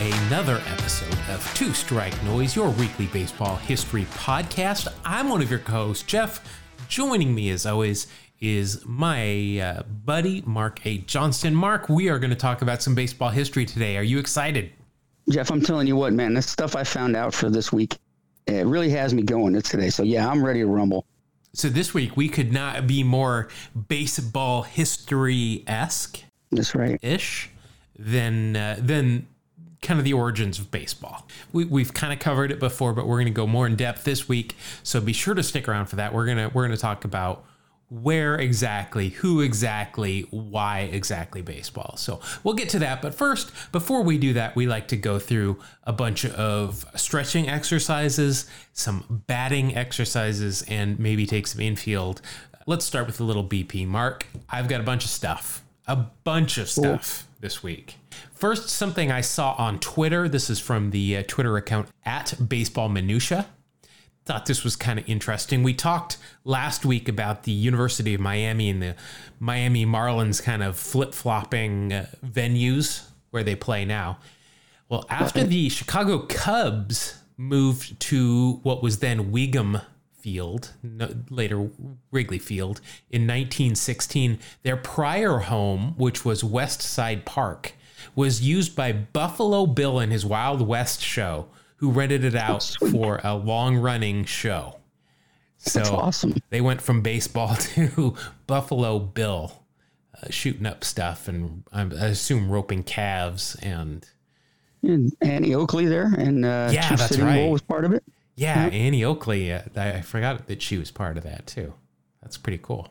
another episode of Two Strike Noise, your weekly baseball history podcast. I'm one of your co hosts, Jeff. Joining me, as always, is my uh, buddy, Mark A. Johnston. Mark, we are going to talk about some baseball history today. Are you excited? Jeff, I'm telling you what, man, this stuff I found out for this week, it really has me going It's today. So, yeah, I'm ready to rumble. So, this week, we could not be more baseball history esque. That's right. Ish than, uh, than kind of the origins of baseball. We, we've kind of covered it before, but we're going to go more in depth this week. So be sure to stick around for that. We're gonna we're gonna talk about where exactly, who exactly, why exactly baseball. So we'll get to that. But first, before we do that, we like to go through a bunch of stretching exercises, some batting exercises, and maybe take some infield. Let's start with a little BP. Mark, I've got a bunch of stuff, a bunch of stuff this week. First, something I saw on Twitter. This is from the uh, Twitter account at Baseball Minutia. Thought this was kind of interesting. We talked last week about the University of Miami and the Miami Marlins kind of flip flopping uh, venues where they play now. Well, after the Chicago Cubs moved to what was then Weeghman Field, no, later Wrigley Field, in 1916, their prior home, which was West Side Park, was used by Buffalo Bill in his Wild West show, who rented it out for a long running show. So That's awesome. they went from baseball to Buffalo Bill, uh, shooting up stuff and um, I assume roping calves and And Annie Oakley there, and uh, Yeah, Chief that's Sitting Bull right. was part of it. yeah, Annie Oakley. Uh, I I forgot that she was part of that too. That's pretty cool.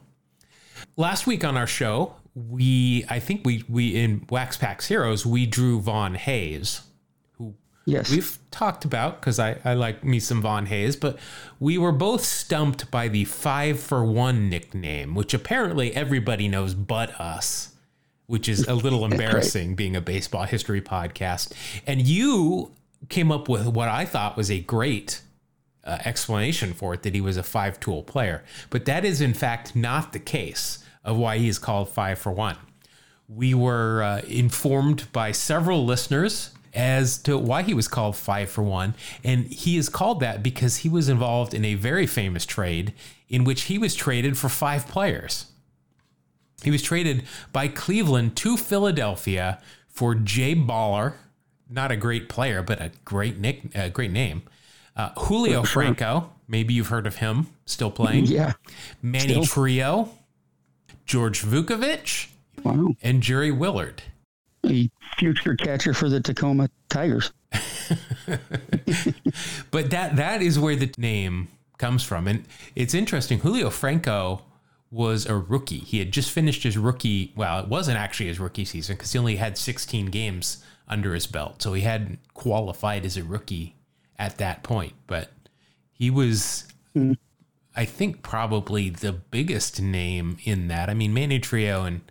Last week on our show, we I think we we in Wax Packs Heroes we drew Von Hayes, who Yes. we've talked about because I, I like me some Von Hayes, but we were both stumped by the five for one nickname, which apparently everybody knows but us, which is a little embarrassing being a baseball history podcast. And you came up with what I thought was a great uh, explanation for it that he was a five tool player. But that is, in fact, not the case of why he is called five for one. We were uh, informed by several listeners as to why he was called five for one. And he is called that because he was involved in a very famous trade in which he was traded for five players. He was traded by Cleveland to Philadelphia for Jay Baller, not a great player, but a great nick, a great name. Uh, Julio Franco, maybe you've heard of him, still playing. yeah. Manny Still. Trillo, George Vukovich, Wow. and Jerry Willard. A future catcher for the Tacoma Tigers. But that that is where the name comes from. And it's interesting. Julio Franco was a rookie. He had just finished his rookie. Well, it wasn't actually his rookie season because he only had 16 games under his belt. So he hadn't qualified as a rookie at that point. But he was, hmm. I think, probably the biggest name in that. I mean, Manny Trillo and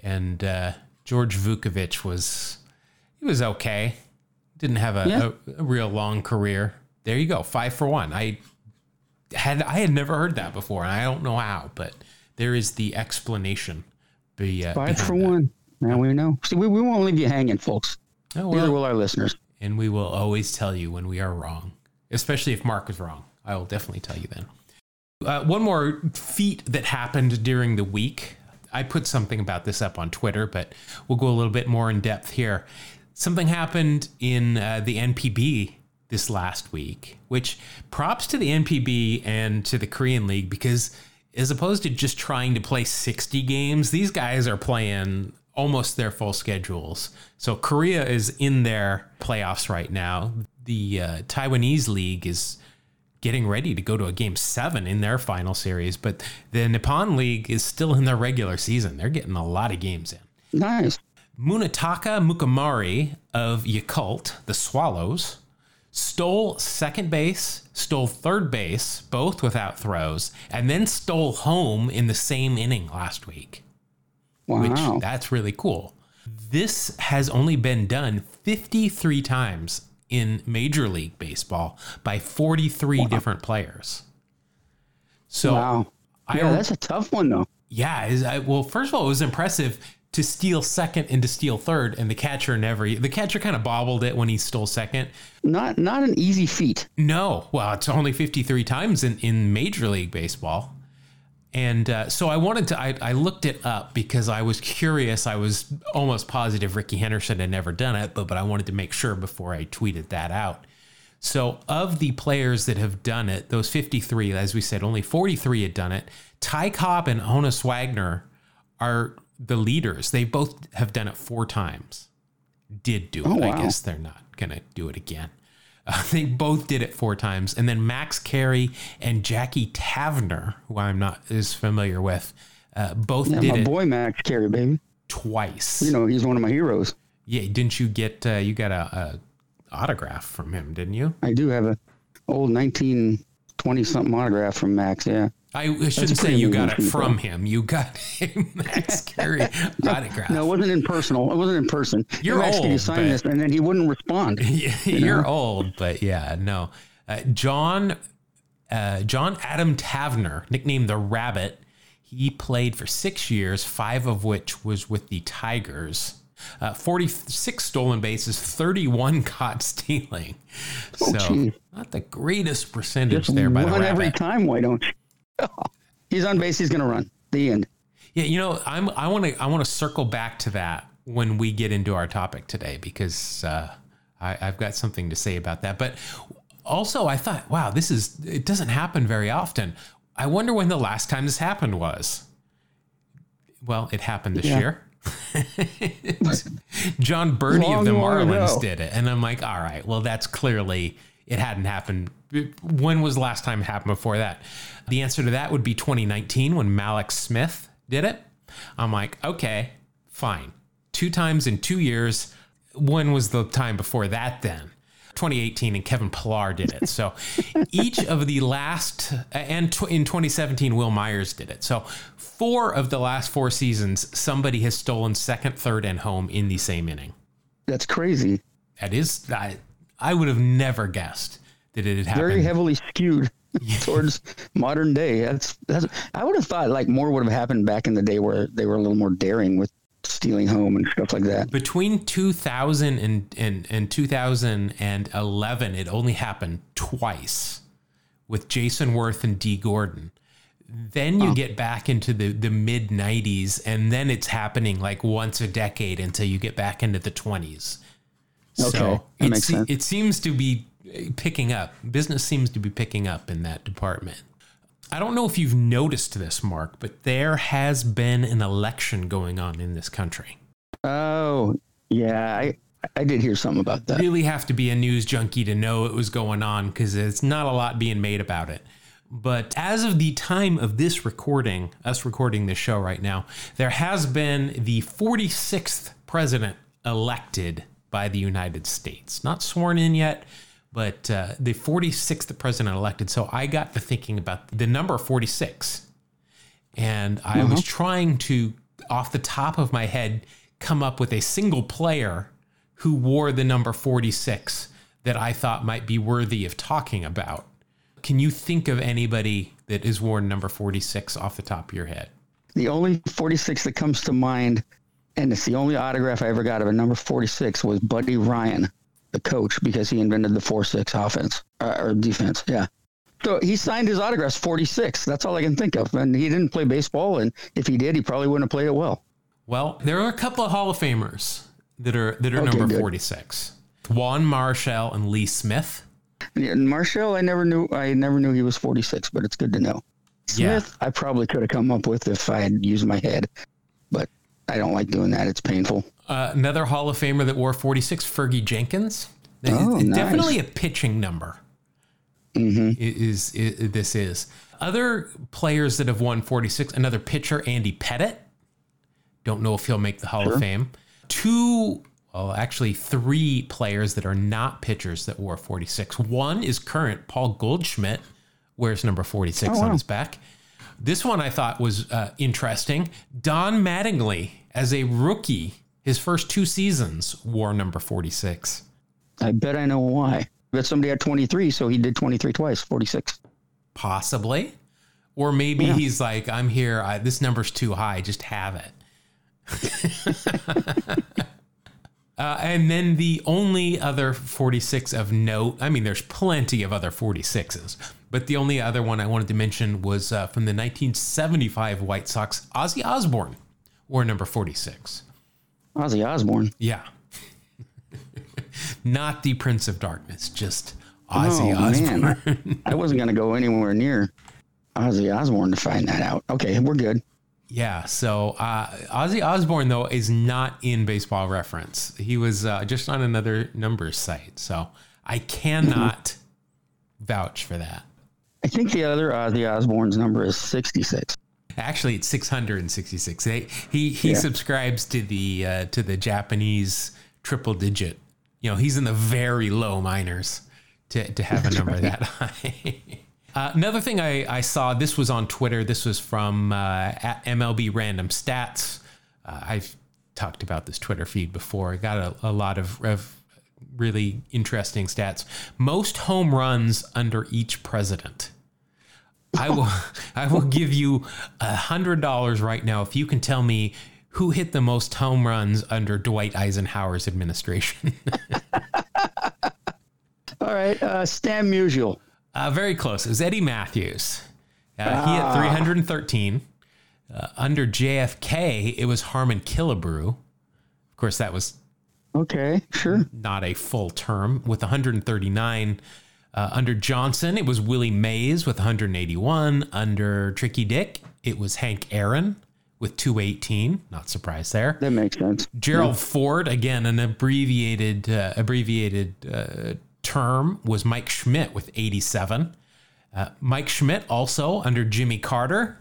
and uh, George Vukovich was he was okay. Didn't have a, Yeah. a, a real long career. There you go, five for one. I had I had never heard that before, and I don't know how, but there is the explanation. Be, uh, Five for that. one. Now we know. See, we, we won't leave you hanging, folks. Oh, Neither well, will our listeners. and we will always tell you when we are wrong, especially if Mark is wrong. I will definitely tell you then. Uh, one more feat that happened during the week. I put something about this up on Twitter, but we'll go a little bit more in depth here. Something happened in uh, the NPB this last week, which props to the NPB and to the Korean League because as opposed to just trying to play 60 games, these guys are playing almost their full schedules. So Korea is in their playoffs right now. The uh, Taiwanese league is getting ready to go to a game seven in their final series, but the Nippon League is still in their regular season. They're getting a lot of games in. Nice. Munetaka Murakami of Yakult, the Swallows, stole second base, stole third base, both without throws, and then stole home in the same inning last week, which Wow. that's really cool. This has only been done 53 times in Major League Baseball by 43 different players. So wow. I Yeah, that's a tough one though. yeah, is I, well, first of all, it was impressive to steal second and to steal third, and the catcher never. The catcher kind of bobbled it when he stole second. Not not an easy feat. No, well, it's only 53 times in, in Major League Baseball. And uh, so I wanted to, I, I looked it up because I was curious. I was almost positive Rickey Henderson had never done it, but, but I wanted to make sure before I tweeted that out. So, of the players that have done it, those 53, as we said, only 43 had done it. Ty Cobb and Honus Wagner are the leaders. They both have done it four times. Did do it. Oh, I guess they're not going to do it again. Uh, they both did it four times. And then Max Carey and Jackie Tavener, who I'm not as familiar with, uh, both Yeah, did my it boy Max Carey, baby. twice. You know, he's one of my heroes. yeah, didn't you get, uh, you got a, a autograph from him, didn't you? I do have a old 1920 something autograph from Max. Yeah. I I shouldn't say you got it feat, from him. You got a Max Carey autograph. No, it wasn't in personal. It wasn't in person. You're Max, you old, sign this? And then he wouldn't respond. You're old, but yeah, no. Uh, John uh, John Adam Tavener, nicknamed the Rabbit, he played for six years, five of which was with the Tigers. Uh, 46 stolen bases, 31 caught stealing. so geez. not the greatest percentage Just there by the run every time. Why don't you? he's on base. He's going to run. The end. Yeah, you know, I'm I want to I want to circle back to that when we get into our topic today because uh, I, I've got something to say about that. But also, I thought, wow, this is it doesn't happen very often. I wonder when the last time this happened was. Well, it happened this Yeah. year. Jon Berti of the Long, long Marlins did it, and I'm like, all right, well, that's clearly it hadn't happened. When was the last time it happened before that? The answer to that would be 2019 when Mallex Smith did it. I'm like, okay, fine. Two times in two years. When was the time before that then? 2018 and Kevin Pillar did it. So each of the last, and tw- in 2017, Wil Myers did it. So four of the last four seasons, somebody has stolen second, third, and home in the same inning. That's crazy. That is, I, I would have never guessed that it had happened. Very heavily skewed towards modern day. That's that's. I would have thought like more would have happened back in the day where they were a little more daring with stealing home and stuff like that. Between 2000 and, and, and 2011, it only happened twice with Jayson Werth and Dee Gordon. Then you get back into the, the mid 90s, and then it's happening like once a decade until you get back into the 20s. Okay, so that it, makes sense. it seems to be picking up. Business seems to be picking up in that department. I don't know if you've noticed this, Mark, but there has been an election going on in this country. Oh yeah, I I did hear something about that. You really have to be a news junkie to know it was going on because it's not a lot being made about it. But as of the time of this recording, us recording this show right now, there has been the 46th president elected by the United States. Not sworn in yet, but uh, the 46th president elected. So I got to thinking about the number 46. And I was trying to, off the top of my head, come up with a single player who wore the number 46 that I thought might be worthy of talking about. Can you think of anybody that is worn number 46 off the top of your head? The only 46 that comes to mind, and it's the only autograph I ever got of a number 46 was Buddy Ryan, the coach, because he invented the 4-6 offense uh, or defense. Yeah. So he signed his autographs 46. That's all I can think of. And he didn't play baseball, and if he did, he probably wouldn't have played it well. Well, there are a couple of Hall of Famers that are that are Okay, number good. 46. Juan Marichal and Lee Smith. And Marichal, I never knew. I never knew he was 46, but it's good to know. Yeah. Smith, I probably could have come up with if I had used my head, but I don't like doing that. It's painful. Uh, another Hall of Famer that wore 46, Fergie Jenkins. Oh, nice. definitely a pitching number. Mm-hmm. i- Is, is, this is other players that have won 46? Another pitcher, Andy Pettitte. Don't know if he'll make the Hall of Fame. Two, well, actually three players that are not pitchers that wore 46. One is current Paul Goldschmidt wears number 46 Oh, on his back. This one I thought was uh, interesting. Don Mattingly, as a rookie, his first two seasons wore number 46. I bet I know why. I bet somebody had 23, so he did 23 twice, 46. Possibly. Or maybe he's like, I'm here. I, this number's too high. Just have it. Uh, and then the only other 46 of note, I mean, there's plenty of other 46s, but the only other one I wanted to mention was uh, from the 1975 White Sox, Ozzy Osbourne, or number 46. Ozzy Osbourne. Yeah. Not the Prince of Darkness, just Ozzy Oh, Osbourne. man. I wasn't going to go anywhere near Ozzy Osbourne to find that out. Okay, we're good. Yeah, so uh, Ozzy Osbourne though is not in Baseball Reference. He was uh, just on another numbers site, so I cannot vouch for that. I think the other Ozzy Osbourne's number is 66. Actually, it's 666. They, he he Yeah. subscribes subscribes to the uh, to the Japanese triple digit. You know, he's in the very low minors to to have a number that high. Uh, another thing I, I saw, this was on Twitter. This was from uh, at MLB Random Stats. Uh, I've talked about this Twitter feed before. I got a, a lot of, of really interesting stats. Most home runs under each president. I will I will give you a hundred dollars right now if you can tell me who hit the most home runs under Dwight Eisenhower's administration. All right, uh, Stan Musial. Uh, very close. It was Eddie Mathews. Uh, He had 313. Uh, under JFK, it was Harmon Killebrew. Of course, that was Okay, sure. not a full term with 139. Uh, under Johnson, it was Willie Mays with 181. Under Tricky Dick, it was Hank Aaron with 218. Not surprised there. That makes sense. Gerald Ford, again, an abbreviated uh, abbreviated uh, term, was Mike Schmidt with 87. Uh, Mike Schmidt also under Jimmy Carter,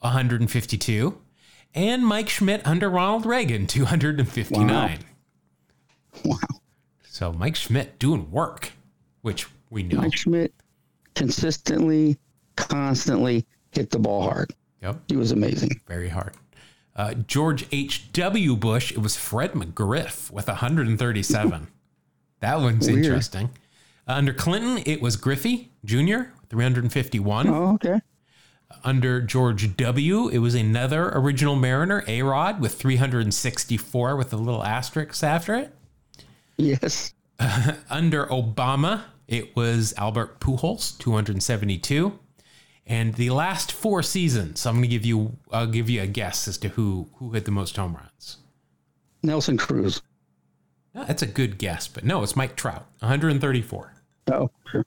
152. And Mike Schmidt under Ronald Reagan, 259. Wow. So Mike Schmidt doing work, which we know. Mike Schmidt consistently, constantly hit the ball hard. Yep, He was amazing. very hard. Uh, George H.W. Bush, it was Fred McGriff with 137. that one's Weird. interesting. under Clinton, it was Griffey Jr., 351. Oh, okay. Under George W., it was another original Mariner, A Rod, with 364 with a little asterisk after it. Yes. Under Obama, it was Albert Pujols, 272. And the last four seasons, I'm going to give you, I'll give you a guess as to who who hit the most home runs. Nelson Cruz. That's a good guess, but no, it's Mike Trout, 134. Oh, sure.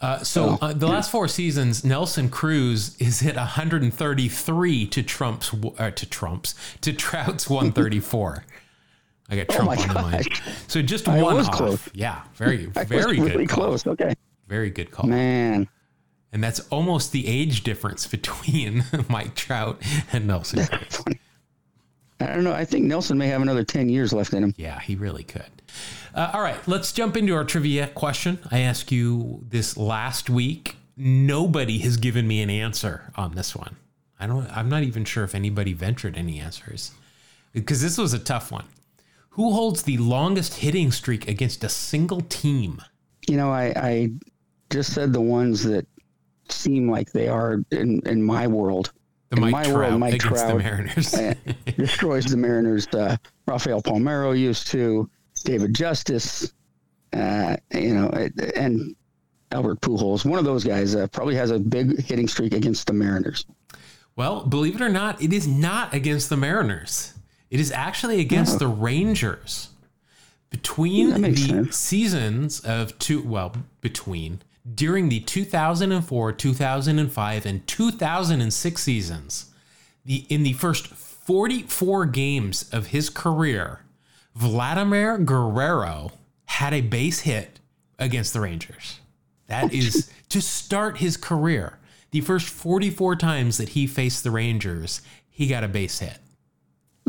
Uh, so uh, the last four seasons, Nelson Cruz is hit 133 to Trump's uh, to Trump's to Trout's 134. I got Trump Oh my on the mind. So just I one was off. close. Yeah, very very good really close. Okay. Very good call. Man. And that's almost the age difference between Mike Trout and Nelson. I don't know. I think Nelson may have another 10 years left in him. Yeah, he really could. Uh, all right, let's jump into our trivia question. I asked you this last week. Nobody has given me an answer on this one. I don't. I'm not even sure if anybody ventured any answers because this was a tough one. Who holds the longest hitting streak against a single team? You know, I, I just said the ones that seem like they are in, in my world. The In Mike my Trout world, Mike against the Trout, Mariners. uh, destroys the Mariners. Uh, Rafael Palmeiro used to, David Justice, uh, you know, and Albert Pujols. One of those guys uh, probably has a big hitting streak against the Mariners. Well, believe it or not, it is not against the Mariners. It is actually against the Rangers. Between the sense. seasons of two, well, between during the 2004, 2005, and 2006 seasons, the in the first 44 games of his career, Vladimir Guerrero had a base hit against the Rangers. That is to start his career. The first 44 times that he faced the Rangers, he got a base hit.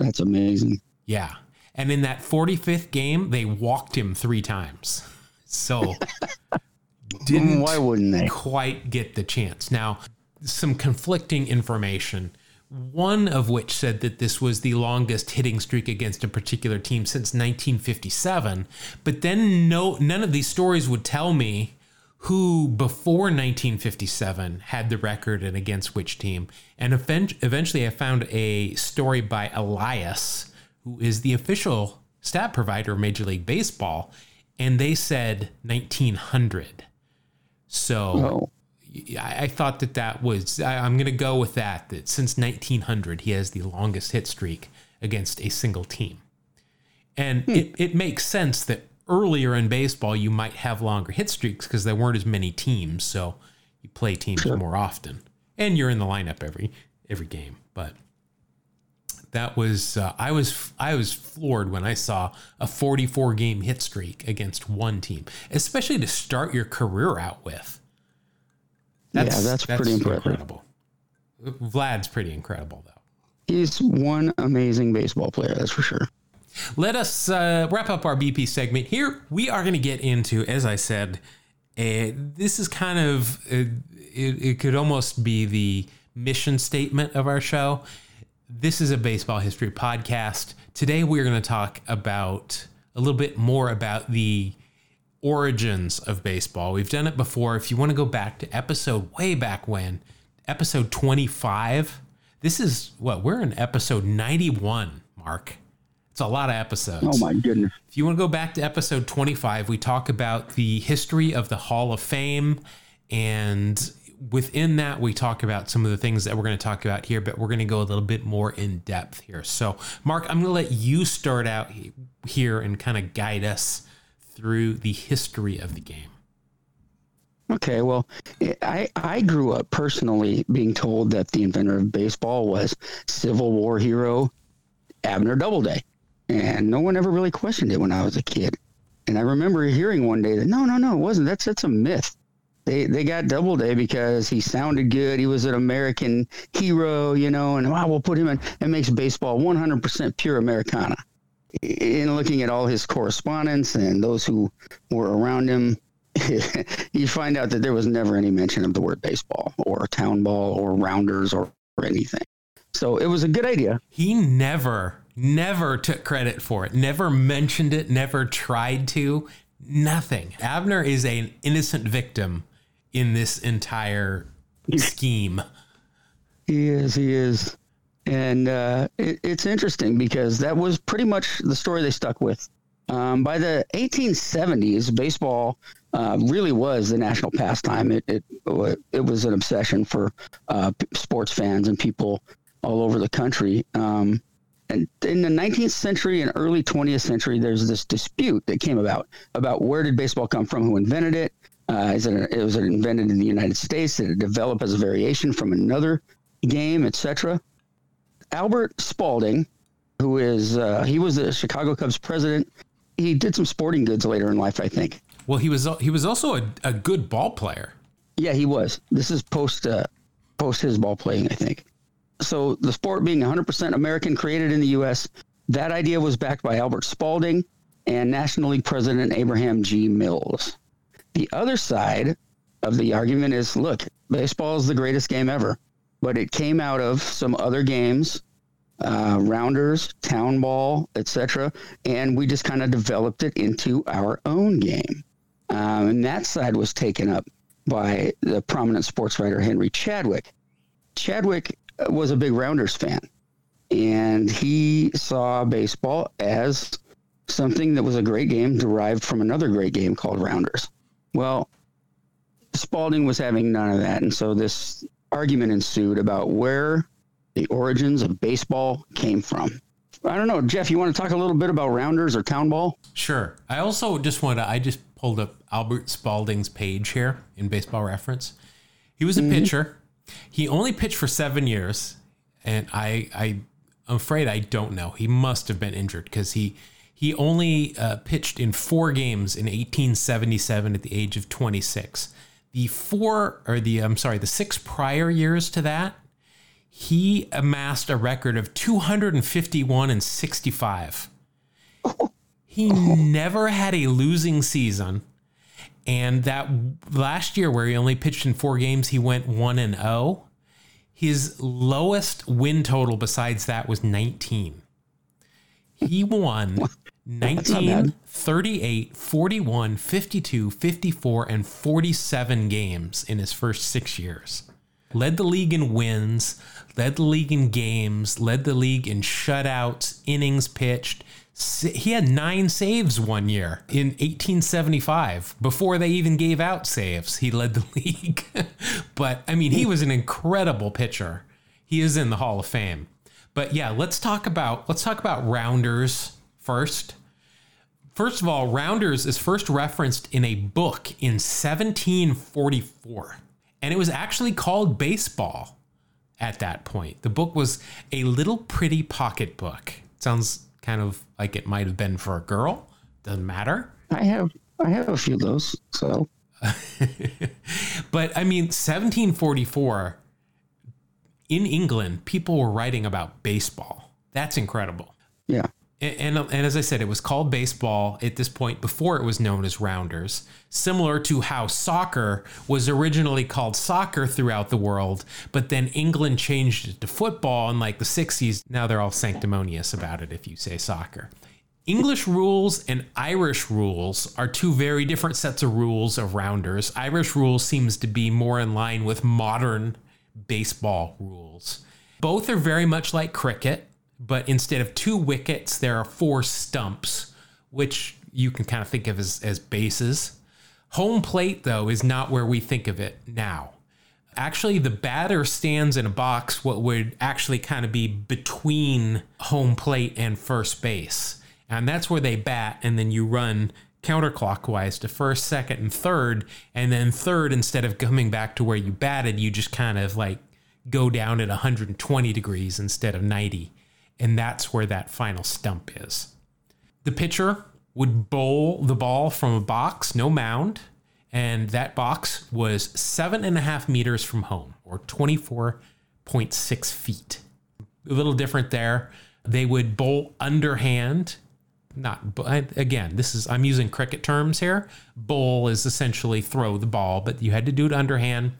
That's amazing. Yeah. And in that 45th game, they walked him three times. So didn't Why wouldn't they? quite get the chance. Now, some conflicting information. One of which said that this was the longest hitting streak against a particular team since 1957, but then no none of these stories would tell me who before 1957 had the record and against which team. And eventually I found a story by Elias, who is the official stat provider of Major League Baseball, and they said 1900. So I, I, thought that that was, I, I'm going to go with that, that since 1900, he has the longest hit streak against a single team. And hmm. it, it makes sense that earlier in baseball, you might have longer hit streaks because there weren't as many teams. So you play teams sure. more often and you're in the lineup every, every game. But that was, uh, I was, I was floored when I saw a 44 game hit streak against one team, especially to start your career out with. That's, yeah, that's, that's pretty incredible. Vlad's pretty incredible, though. He's one amazing baseball player, that's for sure. Let us uh, wrap up our BP segment here. We are going to get into, as I said, uh, this is kind of, uh, it, it could almost be the mission statement of our show. This is a baseball history podcast. Today, we're going to talk about a little bit more about the origins of baseball. We've done it before. If you want to go back to episode way back when, episode 25, this is what we're in episode 91, Mark. It's a lot of episodes. Oh my goodness. If you want to go back to episode 25, we talk about the history of the Hall of Fame. And within that, we talk about some of the things that we're going to talk about here, but we're going to go a little bit more in depth here. So, Mark, I'm going to let you start out here and kind of guide us through the history of the game. Okay, well, I I grew up personally being told that the inventor of baseball was Civil War hero Abner Doubleday, and no one ever really questioned it when I was a kid. And I remember hearing one day that no, no, no, it wasn't. That's that's a myth. They they got Doubleday because he sounded good. He was an American hero, you know, and wow, we'll put him in. It makes baseball 100% pure Americana in looking at all his correspondence and those who were around him, you find out that there was never any mention of the word baseball or town ball or rounders or, or anything. So it was a good idea. He never, never took credit for it, never mentioned it, never tried to, nothing. Abner is an innocent victim in this entire scheme. He is, he is. And uh, it, it's interesting because that was pretty much the story they stuck with. Um, by the 1870s, baseball uh, really was the national pastime. It, it, it was an obsession for uh, sports fans and people all over the country. Um, and in the 19th century and early 20th century, there's this dispute that came about about where did baseball come from, who invented it. Uh, is it, it was it invented in the United States? Did it develop as a variation from another game, etc.? Albert Spalding, who is uh, he was the Chicago Cubs president. He did some sporting goods later in life, I think. Well, he was he was also a, a good ball player. Yeah, he was. This is post uh, post his ball playing, I think. So the sport being 100% American, created in the U.S. That idea was backed by Albert Spalding and National League President Abraham G. Mills. The other side of the argument is, look, baseball is the greatest game ever but it came out of some other games, uh, rounders, town ball, etc., and we just kind of developed it into our own game. Um, and that side was taken up by the prominent sports writer Henry Chadwick. Chadwick was a big Rounders fan, and he saw baseball as something that was a great game derived from another great game called Rounders. Well, Spalding was having none of that, and so this argument ensued about where the origins of baseball came from. I don't know, Jeff. You want to talk a little bit about rounders or town ball? Sure. I also just want to. I just pulled up Albert Spalding's page here in Baseball Reference. He was a mm-hmm. pitcher. He only pitched for seven years, and I, I, I'm afraid I don't know. He must have been injured because he, he only uh, pitched in four games in 1877 at the age of 26 the four or the I'm sorry, the six prior years to that, he amassed a record of 251 and 65. He never had a losing season. And that last year where he only pitched in four games, he went 1 and 0. His lowest win total besides that was 19. He won 19, 38, 41, 52, 54, and 47 games in his first six years. Led the league in wins, led the league in games, led the league in shutouts, innings pitched. He had nine saves one year in 1875 before they even gave out saves. He led the league. but I mean, he was an incredible pitcher. He is in the Hall of Fame. But yeah, let's talk about let's talk about rounders first. First of all, rounders is first referenced in a book in 1744, and it was actually called baseball at that point. The book was a little pretty pocket book. Sounds kind of like it might have been for a girl. Doesn't matter. I have I have a few of those, so but I mean 1744 in England, people were writing about baseball. That's incredible. Yeah. And, and, um, and, as I said, it was called baseball at this point before it was known as rounders, similar to how soccer was originally called soccer throughout the world, but then England changed it to football in like the 60s. Now they're all sanctimonious about it if you say soccer. English rules and Irish rules are two very different sets of rules of rounders. Irish rules seems to be more in line with modern baseball rules. Both are very much like cricket, but instead of two wickets, there are four stumps, which you can kind of think of as, as bases. Home plate, though, is not where we think of it now. Actually, the batter stands in a box, what would actually kind of be between home plate and first base. And that's where they bat, and then you run counterclockwise to first, second, and third. And then third, instead of coming back to where you batted, you just kind of like go down at 120 degrees instead of 90. And that's where that final stump is. The pitcher would bowl the ball from a box, no mound. And that box was seven and a half meters from home, or 24.6 feet. A little different there. They would bowl underhand not again this is i'm using cricket terms here bowl is essentially throw the ball but you had to do it underhand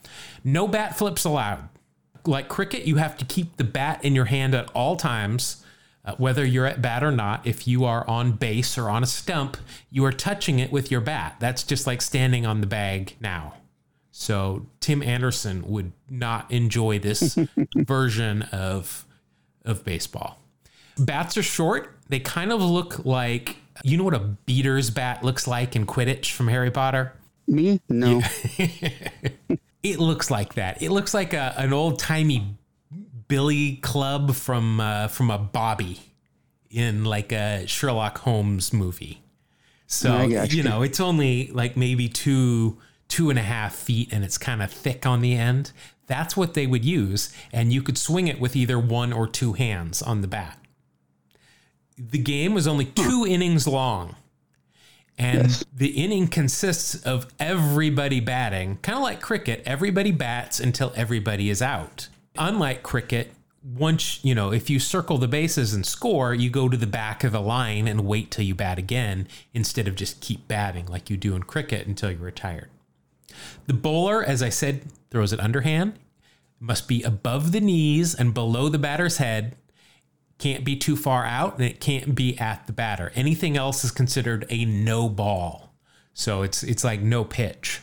no bat flips allowed like cricket you have to keep the bat in your hand at all times uh, whether you're at bat or not if you are on base or on a stump you are touching it with your bat that's just like standing on the bag now so tim anderson would not enjoy this version of of baseball bats are short they kind of look like you know what a beater's bat looks like in Quidditch from Harry Potter. Me? No. it looks like that. It looks like a, an old timey billy club from uh, from a Bobby in like a Sherlock Holmes movie. So you. you know, it's only like maybe two two and a half feet, and it's kind of thick on the end. That's what they would use, and you could swing it with either one or two hands on the bat the game was only two innings long. And yes. the inning consists of everybody batting, kind of like cricket. Everybody bats until everybody is out. Unlike cricket, once, you know, if you circle the bases and score, you go to the back of the line and wait till you bat again instead of just keep batting like you do in cricket until you're retired. The bowler, as I said, throws it underhand, must be above the knees and below the batter's head can't be too far out and it can't be at the batter. Anything else is considered a no ball. So it's it's like no pitch.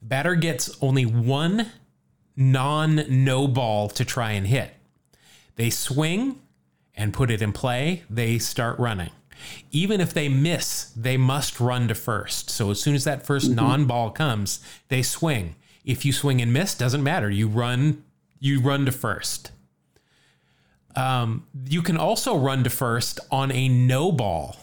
The batter gets only one non no ball to try and hit. They swing and put it in play, they start running. Even if they miss, they must run to first. So as soon as that 1st mm-hmm. non-ball comes, they swing. If you swing and miss, doesn't matter. You run you run to first. Um, you can also run to first on a no ball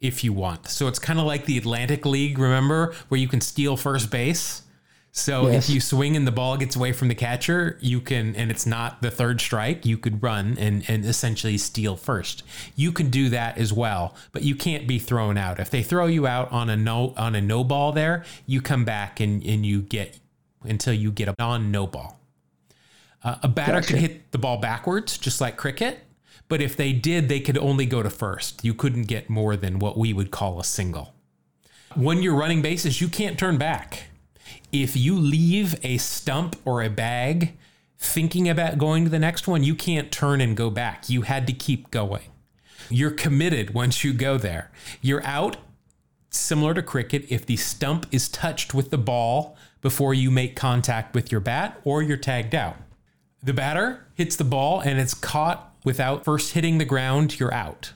if you want. So it's kind of like the Atlantic League, remember, where you can steal first base. So yes. if you swing and the ball gets away from the catcher, you can, and it's not the third strike, you could run and, and essentially steal first. You can do that as well, but you can't be thrown out. If they throw you out on a no on a no ball there, you come back and, and you get until you get a non no ball. Uh, a batter gotcha. could hit the ball backwards, just like cricket. But if they did, they could only go to first. You couldn't get more than what we would call a single. When you're running bases, you can't turn back. If you leave a stump or a bag thinking about going to the next one, you can't turn and go back. You had to keep going. You're committed once you go there. You're out, similar to cricket, if the stump is touched with the ball before you make contact with your bat or you're tagged out. The batter hits the ball and it's caught without first hitting the ground, you're out.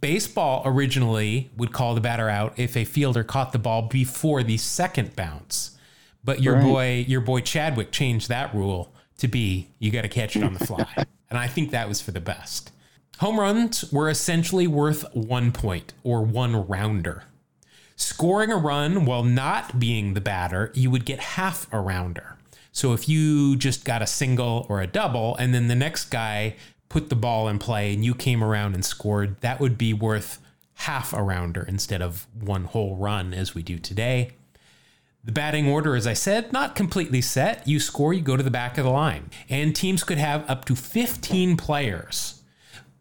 Baseball originally would call the batter out if a fielder caught the ball before the second bounce. But your Right. boy, your boy Chadwick changed that rule to be you got to catch it on the fly. and I think that was for the best. Home runs were essentially worth 1 point or 1 rounder. Scoring a run while not being the batter, you would get half a rounder. So if you just got a single or a double, and then the next guy put the ball in play and you came around and scored, that would be worth half a rounder instead of one whole run as we do today. The batting order, as I said, not completely set. You score, you go to the back of the line. And teams could have up to 15 players,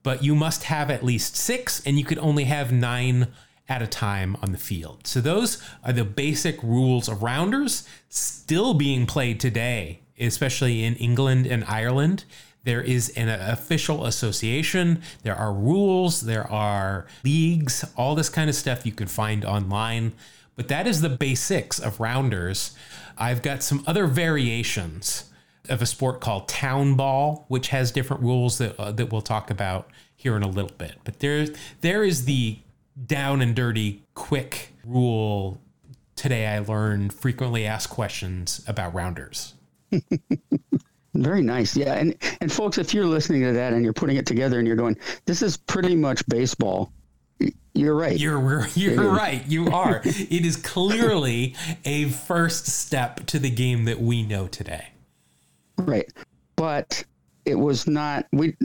but you must have at least six, and you could only have nine at a time on the field. So those are the basic rules of rounders still being played today, especially in England and Ireland. There is an official association, there are rules, there are leagues, all this kind of stuff you can find online. But that is the basics of rounders. I've got some other variations of a sport called town ball, which has different rules that uh, that we'll talk about here in a little bit. But there there is the down and dirty quick rule today I learned frequently asked questions about rounders. Very nice. Yeah. And, and folks, if you're listening to that and you're putting it together and you're going, this is pretty much baseball, you're right. You're you're right. You are. it is clearly a first step to the game that we know today. Right. But it was not, we,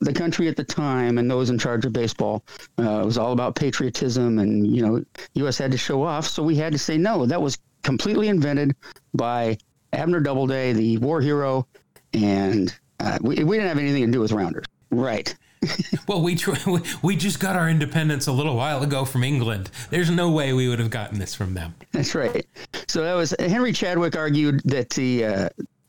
the country at the time and those in charge of baseball, uh, it was all about patriotism and, you know, U.S. had to show off. So we had to say, no, that was completely invented by Abner Doubleday, the war hero. And uh, we, we didn't have anything to do with rounders. Right. Well, we tr- we just got our independence a little while ago from England. There's no way we would have gotten this from them. That's right. So that was Henry Chadwick argued that the uh,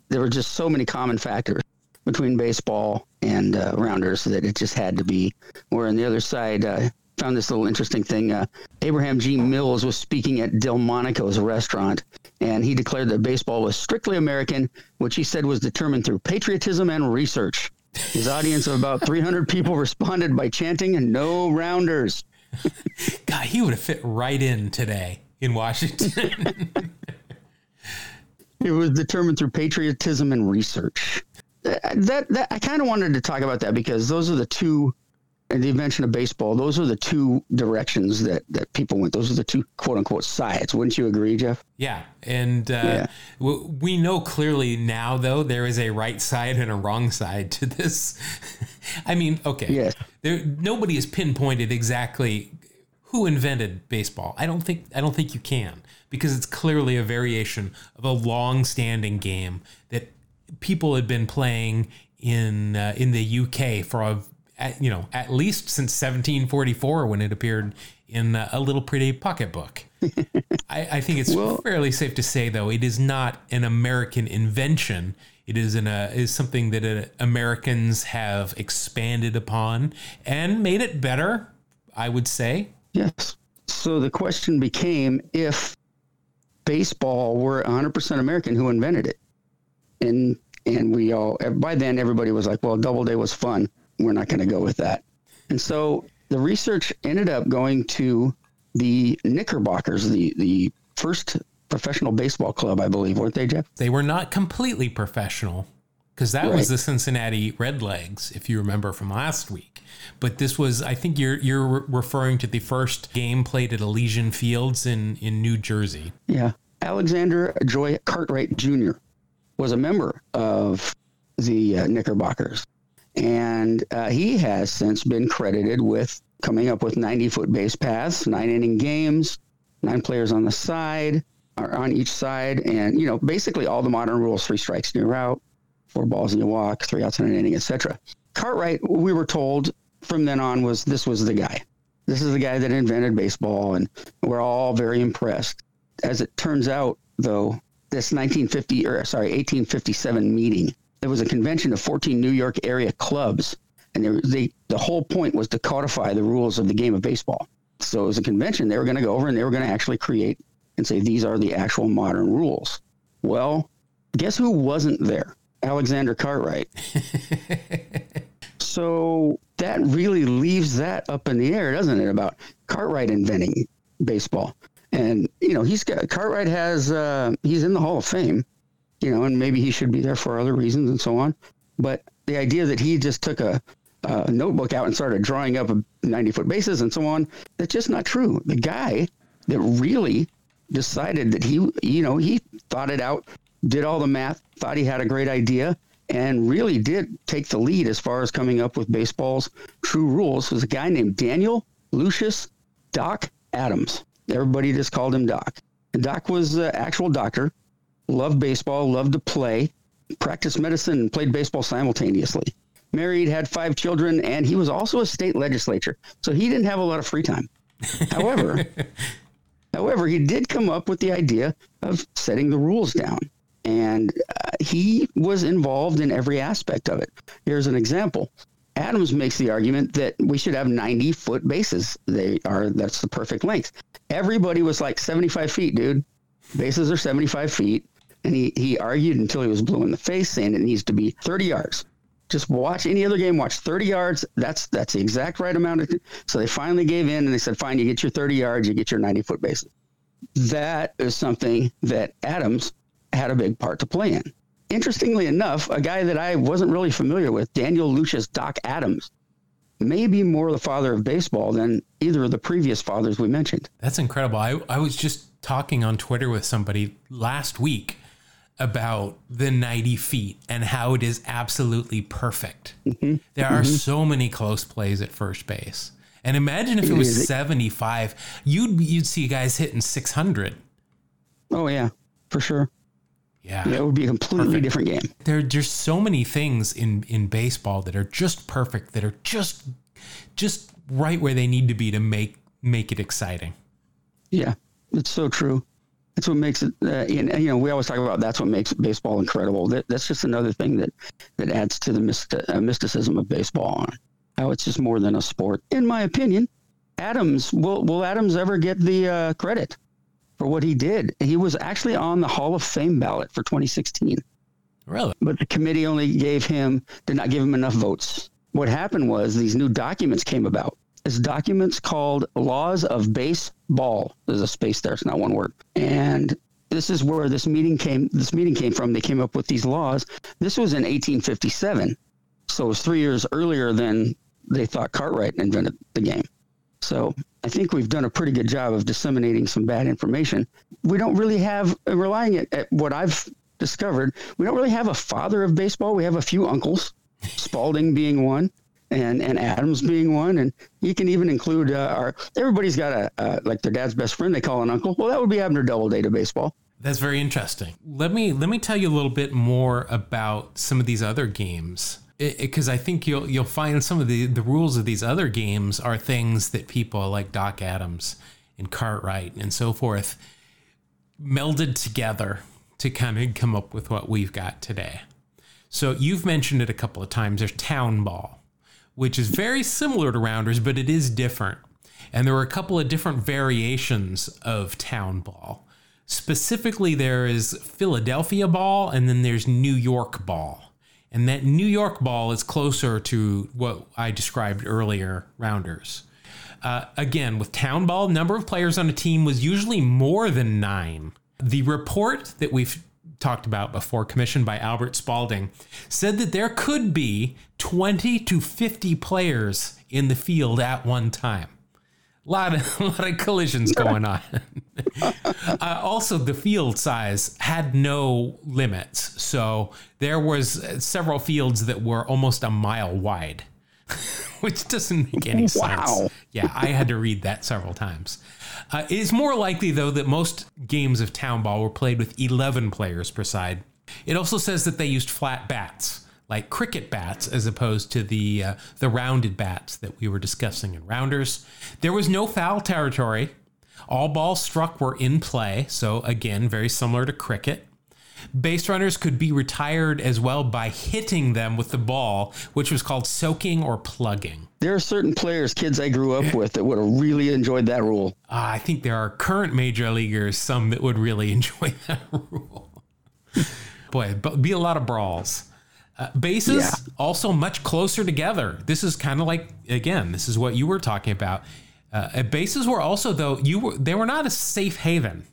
there were just so many common factors between baseball and uh, rounders that it just had to be. Where on the other side, uh, found this little interesting thing. Uh, Abraham G. Mills was speaking at Delmonico's restaurant, and he declared that baseball was strictly American, which he said was determined through patriotism and research. His audience of about 300 people responded by chanting "No rounders." God, he would have fit right in today in Washington. It was determined through patriotism and research. That that I kind of wanted to talk about that because those are the two, and the invention of baseball. Those are the two directions that that people went. Those are the two quote unquote sides. Wouldn't you agree, Jeff? yeah, and uh, Yeah. w- we know clearly now, though, there is a right side and a wrong side to this. I mean, okay, Yes. there nobody has pinpointed exactly who invented baseball. I don't think I don't think you can because it's clearly a variation of a long-standing game that people had been playing in uh, in the UK for a at, you know at least since 1744 when it appeared in uh, a little pretty pocketbook. I, I think it's Well- fairly safe to say though it is not an American invention. It is an uh, is something that uh, Americans have expanded upon and made it better. I would say. Yes. So the question became if baseball were 100% American, who invented it? And and we all by then everybody was like, well, Doubleday was fun. We're not going to go with that. And so the research ended up going to the Knickerbockers, the the first professional baseball club, I believe, weren't they, Jeff? They were not completely professional because that was the Cincinnati Redlegs, if you remember from last week. But this was, I think you're you're re- referring to the first game played at Elysian Fields in in New Jersey. Yeah. Alexander Joy Cartwright Jr. was a member of the uh, Knickerbockers. And uh, he has since been credited with coming up with 90 foot base paths, nine inning games, nine players on the side, or on each side, and, you know, basically all the modern rules three strikes and you're out, four balls and you walk, three outs in an inning, etc. Cartwright, we were told from then on, was this was the guy. This is the guy that invented baseball, and we're all very impressed as it turns out, though, this 1950 or sorry 1857 meeting, there was a convention of 14 New York area clubs and they, they the whole point was to codify the rules of the game of baseball. So it was a convention. They were going to go over and they were going to actually create and say these are the actual modern rules. Well, guess who wasn't there? Alexander Cartwright. so that really leaves that up in the air, doesn't it? About Cartwright inventing baseball, and you know he's got Cartwright has uh, he's in the Hall of Fame, you know, and maybe he should be there for other reasons and so on. But the idea that he just took a, a notebook out and started drawing up 90 foot bases and so on, that's just not true. The guy that really decided that he, you know, he thought it out, did all the math, thought he had a great idea, and really did take the lead as far as coming up with baseball's true rules was a guy named Daniel Lucius Doc Adams. Everybody just called him Doc. And Doc was an actual doctor, loved baseball, loved to play, practiced medicine, and played baseball simultaneously. Married, had five children, and he was also a state legislature. So he didn't have a lot of free time. However, however, he did come up with the idea of setting the rules down and uh, he was involved in every aspect of it. Here's an example. Adams makes the argument that we should have 90 foot bases. They are that's the perfect length. Everybody was like 75 feet, dude. Bases are 75 feet, and he he argued until he was blue in the face, saying it needs to be 30 yards. Just watch any other game. Watch 30 yards. That's that's the exact right amount. Of, so they finally gave in, and they said, "Fine, you get your 30 yards, you get your 90 foot bases." That is something that Adams had a big part to play in. Interestingly enough, a guy that I wasn't really familiar with, Daniel Lucius Doc Adams, may be more the father of baseball than either of the previous fathers we mentioned. That's incredible. I, I was just talking on Twitter with somebody last week about the 90 feet and how it is absolutely perfect. Mm-hmm. There are mm-hmm. so many close plays at first base. And imagine if it was 75, you'd you'd see guys hitting 600. Oh yeah, for sure. Yeah. It would be a completely perfect. different game. There, there's so many things in, in baseball that are just perfect, that are just just right where they need to be to make make it exciting. Yeah, it's so true. That's what makes it. Uh, and, you know, we always talk about that's what makes baseball incredible. That, that's just another thing that that adds to the myst- uh, mysticism of baseball. How it's just more than a sport, in my opinion. Adams will will Adams ever get the uh, credit? For what he did. He was actually on the Hall of Fame ballot for 2016. Really? But the committee only gave him, did not give him enough votes. What happened was these new documents came about. This document's called Laws of Baseball. There's a space there, it's not one word. And this is where this meeting came this meeting came from. They came up with these laws. This was in 1857. So it was three years earlier than they thought Cartwright invented the game. So I think we've done a pretty good job of disseminating some bad information. We don't really have, relying at, at what I've discovered, we don't really have a father of baseball. We have a few uncles, Spalding being one, and and Adams being one, and you can even include uh, our. Everybody's got a uh, like their dad's best friend. They call an uncle. Well, that would be Abner Doubleday to baseball. That's very interesting. Let me let me tell you a little bit more about some of these other games because I think you'll you'll find some of the the rules of these other games are things that people like Doc Adams and Cartwright and so forth melded together to kind of come up with what we've got today. So you've mentioned it a couple of times. There's Town Ball, which is very similar to Rounders, but it is different. And there are a couple of different variations of Town Ball. Specifically, there is Philadelphia Ball, and then there's New York Ball. And that New York ball is closer to what I described earlier, rounders. Uh, again, with town ball, number of players on a team was usually more than nine. The report that we've talked about before, commissioned by Albert Spalding, said that there could be 20 to 50 players in the field at one time. A lot of, a lot of collisions going on. uh, also, the field size had no limits, so there was several fields that were almost a mile wide, which doesn't make any wow. sense. Yeah, I had to read that several times. Uh, it is more likely, though, that most games of town ball were played with 11 players per side. It also says that they used flat bats like cricket bats as opposed to the uh, the rounded bats that we were discussing in rounders. There was no foul territory. All balls struck were in play, so again, very similar to cricket. Base runners could be retired as well by hitting them with the ball, which was called soaking or plugging. There are certain players, kids I grew up with, that would have really enjoyed that rule. Uh, I think there are current major leaguers, some that would really enjoy that rule. Boy, but be a lot of brawls. Uh, bases Yeah. also much closer together. This is kind of like again, this is what you were talking about. Uh, bases were also though you were they were not a safe haven.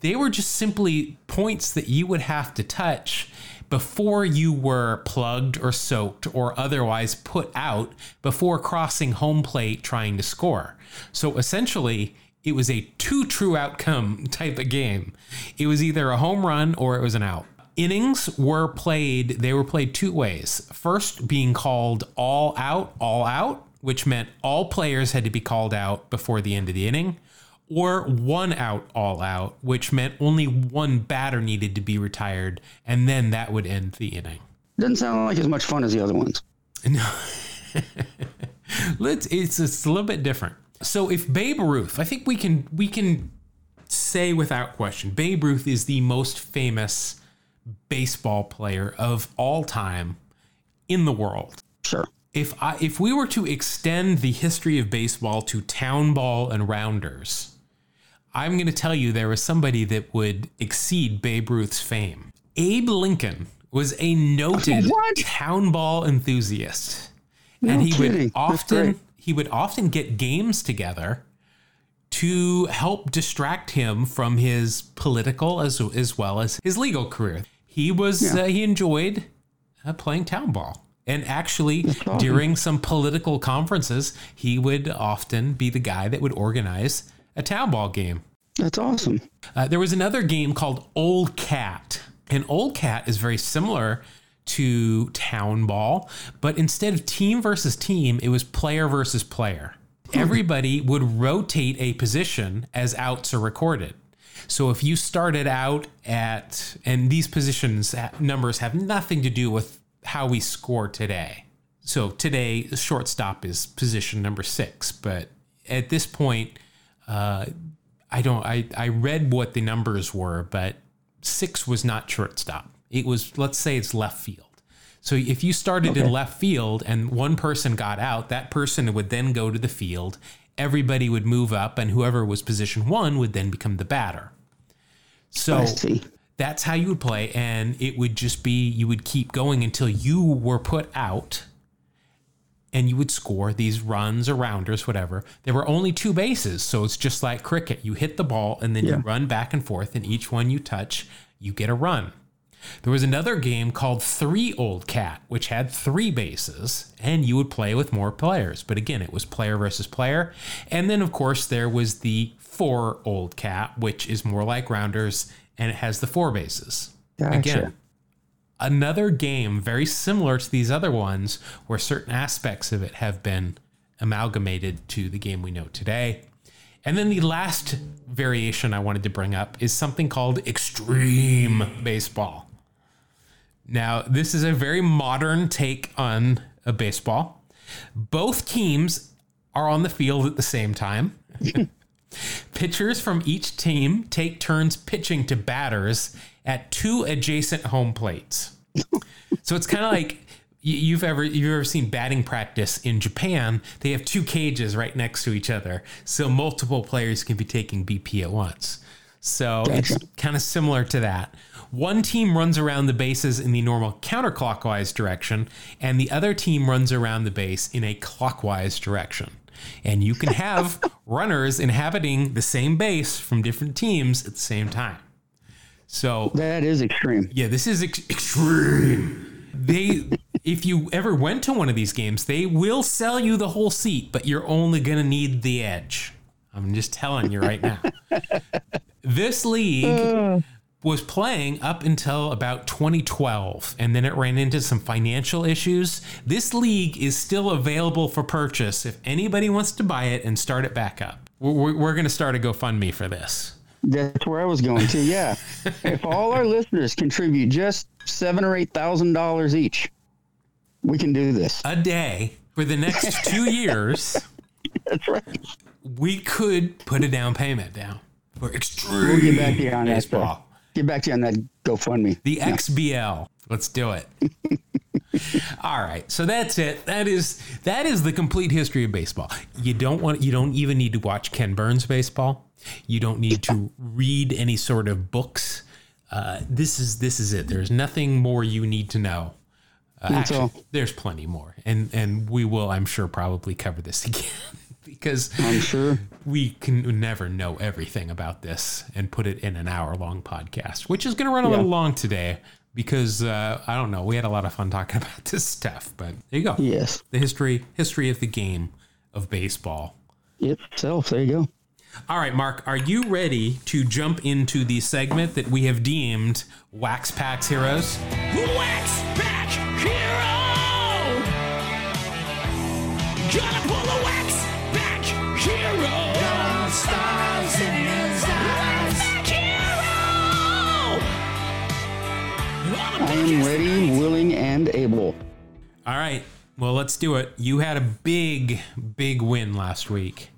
They were just simply points that you would have to touch before you were plugged or soaked or otherwise put out before crossing home plate trying to score. So essentially, it was a two true outcome type of game. It was either a home run or it was an out. Innings were played, they were played two ways. First, being called all out, all out, which meant all players had to be called out before the end of the inning or one out all out, which meant only one batter needed to be retired, and then that would end the inning. Doesn't sound like as much fun as the other ones. No. Let's it's, it's a little bit different. So if Babe Ruth, I think we can we can say without question, Babe Ruth is the most famous baseball player of all time in the world. Sure. If I if we were to extend the history of baseball to town ball and rounders, I'm going to tell you there was somebody that would exceed Babe Ruth's fame. Abe Lincoln was a noted What? town ball enthusiast. No and he kidding. would often he would often get games together to help distract him from his political as as well as his legal career. He was Yeah. uh, he enjoyed uh, playing town ball. And actually, during some political conferences, he would often be the guy that would organize a town ball game. That's awesome. Uh, there was another game called Old Cat. And Old Cat is very similar to Town Ball, but instead of team versus team, it was player versus player. Everybody would rotate a position as outs are recorded. So if you started out at, and these positions numbers have nothing to do with how we score today. So today, the shortstop is position number six, but at this point, uh, I don't. I I read what the numbers were, but six was not shortstop. It was let's say it's left field. So if you started in left field and one person got out, that person would then go to the field. Everybody would move up, and whoever was position one would then become the batter. So that's how you would play, and it would just be you would keep going until you were put out, and you would score these runs or rounders, whatever. There were only two bases, so it's just like cricket. You hit the ball, and then you run back and forth, and each one you touch, you get a run. There was another game called Three Old Cat, which had three bases, and you would play with more players. But again, it was player versus player. And then, of course, there was the Four Old Cat, which is more like Rounders, and it has the four bases. Gotcha. Again, another game very similar to these other ones, where certain aspects of it have been amalgamated to the game we know today. And then the last variation I wanted to bring up is something called extreme baseball. Now, this is a very modern take on a baseball. Both teams are on the field at the same time. Pitchers from each team take turns pitching to batters at two adjacent home plates. So it's kind of like you've ever you've ever seen batting practice in Japan. They have two cages right next to each other, so multiple players can be taking BP at once. So it's kind of similar to that. One team runs around the bases in the normal counterclockwise direction, and the other team runs around the base in a clockwise direction. And you can have runners inhabiting the same base from different teams at the same time. So That is extreme. yeah, this is ex- extreme. They, if you ever went to one of these games, they will sell you the whole seat, but you're only gonna need the edge. I'm just telling you right now. this league uh. Was playing up until about 2012, and then it ran into some financial issues. This league is still available for purchase if anybody wants to buy it and start it back up. We're, we're going to start a GoFundMe for this. That's where I was going to. Yeah. if all our listeners contribute just seven or eight thousand dollars each, we can do this. A day for the next two years. That's right. we could put a down payment down for extreme We'll get back to you on that, baseball. Get back to you on that GoFundMe. The XBL. Let's do it. All right. So that's it. That is that is the complete history of baseball. You don't want you don't even need to watch Ken Burns baseball. You don't need to read any sort of books. Uh, this is this is it. There's nothing more you need to know. Uh, actually, all. there's plenty more, and and we will, I'm sure, probably cover this again because I'm sure. we can never know everything about this and put it in an hour long podcast, which is going to run a little long today because uh, I don't know. We had a lot of fun talking about this stuff, but there you go. Yes. The history history of the game of baseball. Itself. There you go. All right, Mark, are you ready to jump into the segment that we have deemed Wax Packs Heroes? Wax am ready, willing, and able. All right. Well, let's do it. You had a big, big win last week.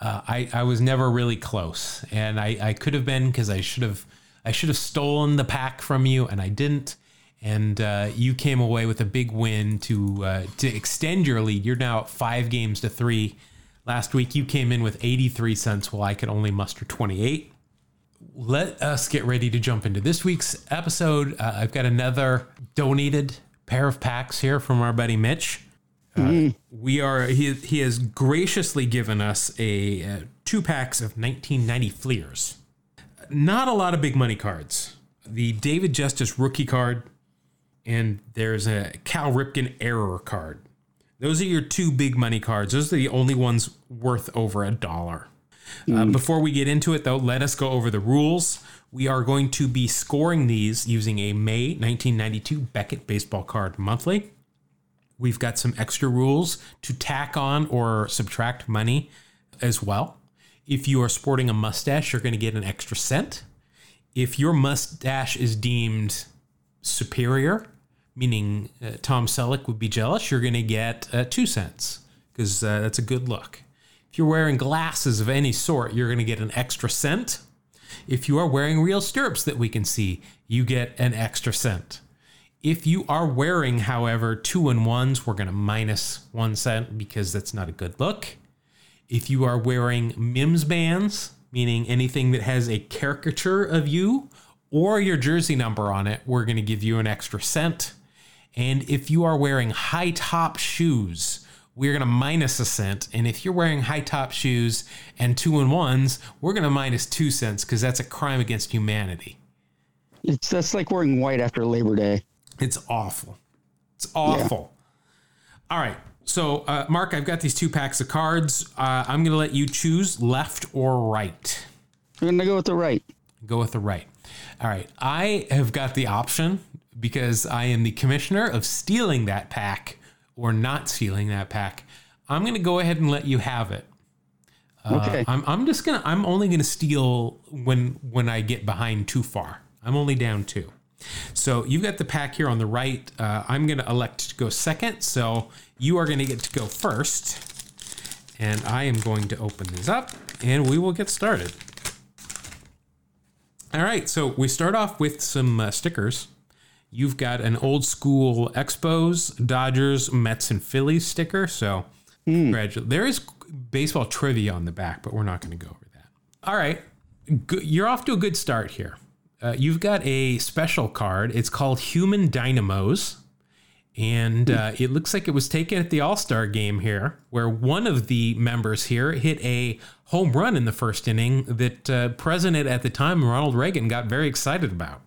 Uh, I, I was never really close, and I, I could have been because I should have I should have stolen the pack from you, and I didn't. And uh, you came away with a big win to uh, to extend your lead. You're now at five games to three. Last week you came in with 83 cents, while I could only muster 28 let us get ready to jump into this week's episode. Uh, I've got another donated pair of packs here from our buddy Mitch. Uh, we are he he has graciously given us a uh, two packs of 1990 Fleers. Not a lot of big money cards. The David Justice rookie card, and there's a Cal Ripken error card. Those are your two big money cards. Those are the only ones worth over a dollar. Uh, before we get into it, though, let us go over the rules. We are going to be scoring these using a May 1992 Beckett Baseball Card Monthly. We've got some extra rules to tack on or subtract money as well. If you are sporting a mustache, you're going to get an extra cent. If your mustache is deemed superior, meaning uh, Tom Selleck would be jealous, you're going to get uh, two cents because uh, that's a good look. If you're wearing glasses of any sort, you're going to get an extra cent. If you are wearing real stirrups that we can see, you get an extra cent. If you are wearing, however, two and ones, we're going to minus one cent because that's not a good look. If you are wearing MIMS bands, meaning anything that has a caricature of you or your jersey number on it, we're going to give you an extra cent. And if you are wearing high top shoes, we're going to minus a cent. And if you're wearing high top shoes and two and ones, we're going to minus two cents because that's a crime against humanity. It's that's like wearing white after Labor Day. It's awful. It's awful. All right. So, uh, Mark, I've got these two packs of cards. Uh, I'm going to let you choose left or right. I'm gonna go with the right. Go with the right. All right. I have got the option because I am the commissioner of stealing that pack or not stealing that pack. I'm going to go ahead and let you have it. Uh, Okay. I'm, I'm just gonna. I'm only gonna steal when when I get behind too far. I'm only down two. So you've got the pack here on the right. Uh, I'm gonna elect to go second. So you are gonna get to go first, and I am going to open these up, and we will get started. All right. So we start off with some uh, stickers. You've got an old school Expos, Dodgers, Mets, and Phillies sticker. So congratulations. There is baseball trivia on the back, but we're not going to go over that. All right. You're off to a good start here. Uh, you've got a special card. It's called Human Dynamos. And uh, it looks like it was taken at the All Star game here, where one of the members here hit a home run in the first inning that uh, President at the time, Ronald Reagan, got very excited about.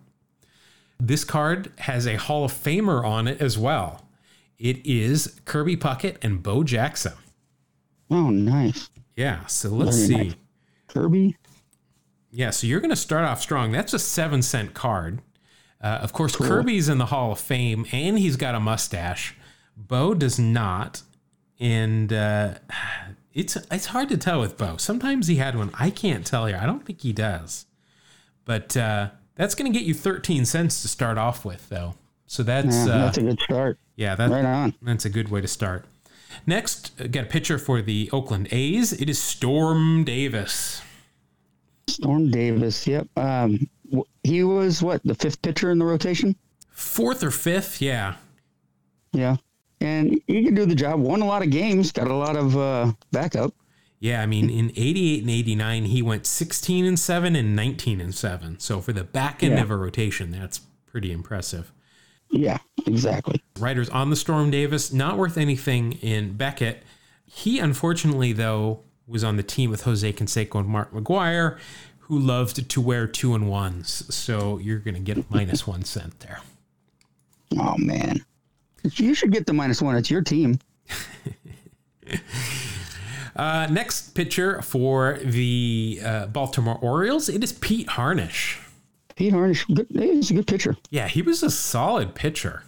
This card has a Hall of Famer on it as well. It is Kirby Puckett and Bo Jackson. Oh, nice. Yeah, so let's Very see. nice. Kirby. Yeah, so you're going to start off strong. That's a seven cent card. Uh, of course, Kirby's in the Hall of Fame and he's got a mustache. Bo does not. And uh, it's it's hard to tell with Bo. Sometimes he had one. I can't tell here. I don't think he does. But uh, that's going to get you 13 cents to start off with, though. So that's Yeah, uh, that's a good start. yeah, that, Right on. that's a good way to start. Next, uh, got a pitcher for the Oakland A's. It is Storm Davis. Storm Davis. Yep. Um, he was what the fifth pitcher in the rotation. Fourth or fifth, yeah. Yeah, and he can do the job. Won a lot of games. Got a lot of uh, backup. Yeah, I mean, in 88 and 89, he went 16 and 7 and 19 and 7. So for the back end Yeah. of a rotation, that's pretty impressive. Yeah, exactly. Writers on the Storm Davis, not worth anything in Beckett. He, unfortunately, though, was on the team with Jose Canseco and Mark McGwire, who loved to wear two and ones. So you're going to get minus one cent there. Oh man, you should get the minus one. It's your team. Uh, next pitcher for the uh, Baltimore Orioles, it is Pete Harnisch. Pete Harnisch, good, he's a good pitcher. Yeah, he was a solid pitcher.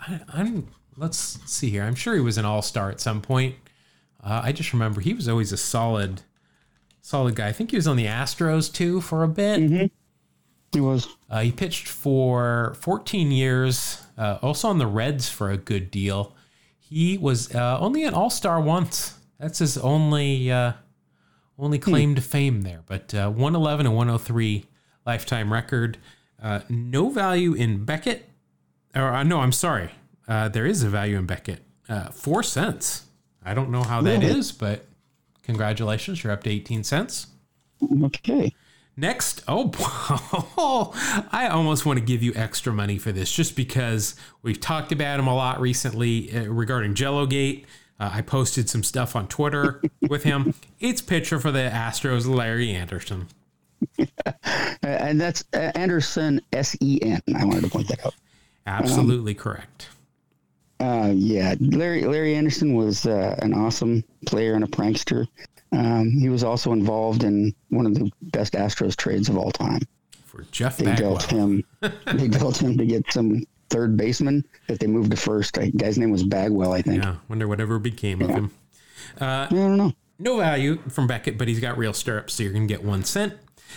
I, I'm let's see here. I'm sure he was an all star at some point. Uh, I just remember he was always a solid, solid guy. I think he was on the Astros too for a bit. He was. Uh, he pitched for 14 years, uh, also on the Reds for a good deal. He was uh, only an All Star once. That's his only uh, only claim to fame there. But uh, 111 and 103 lifetime record. Uh, no value in Beckett. Or uh, no, I'm sorry. Uh, there is a value in Beckett. Uh, four cents. I don't know how that Really? is, but congratulations, you're up to 18 cents. Okay. Next, oh, I almost want to give you extra money for this just because we've talked about him a lot recently uh, regarding Jellogate. Uh, I posted some stuff on Twitter with him. It's pitcher for the Astros, Larry Andersen. And that's uh, Andersen S E N. I wanted to point that out. Absolutely correct. Uh, yeah, Larry Larry Andersen was uh, an awesome player and a prankster. Um, he was also involved in one of the best Astros trades of all time. For Jeff They dealt him. they dealt him to get some third baseman that they moved to first. The guy's name was Bagwell, I think. Yeah, wonder whatever became of him. I don't know. No value from Beckett, but he's got real stirrups, so you're going to get one cent.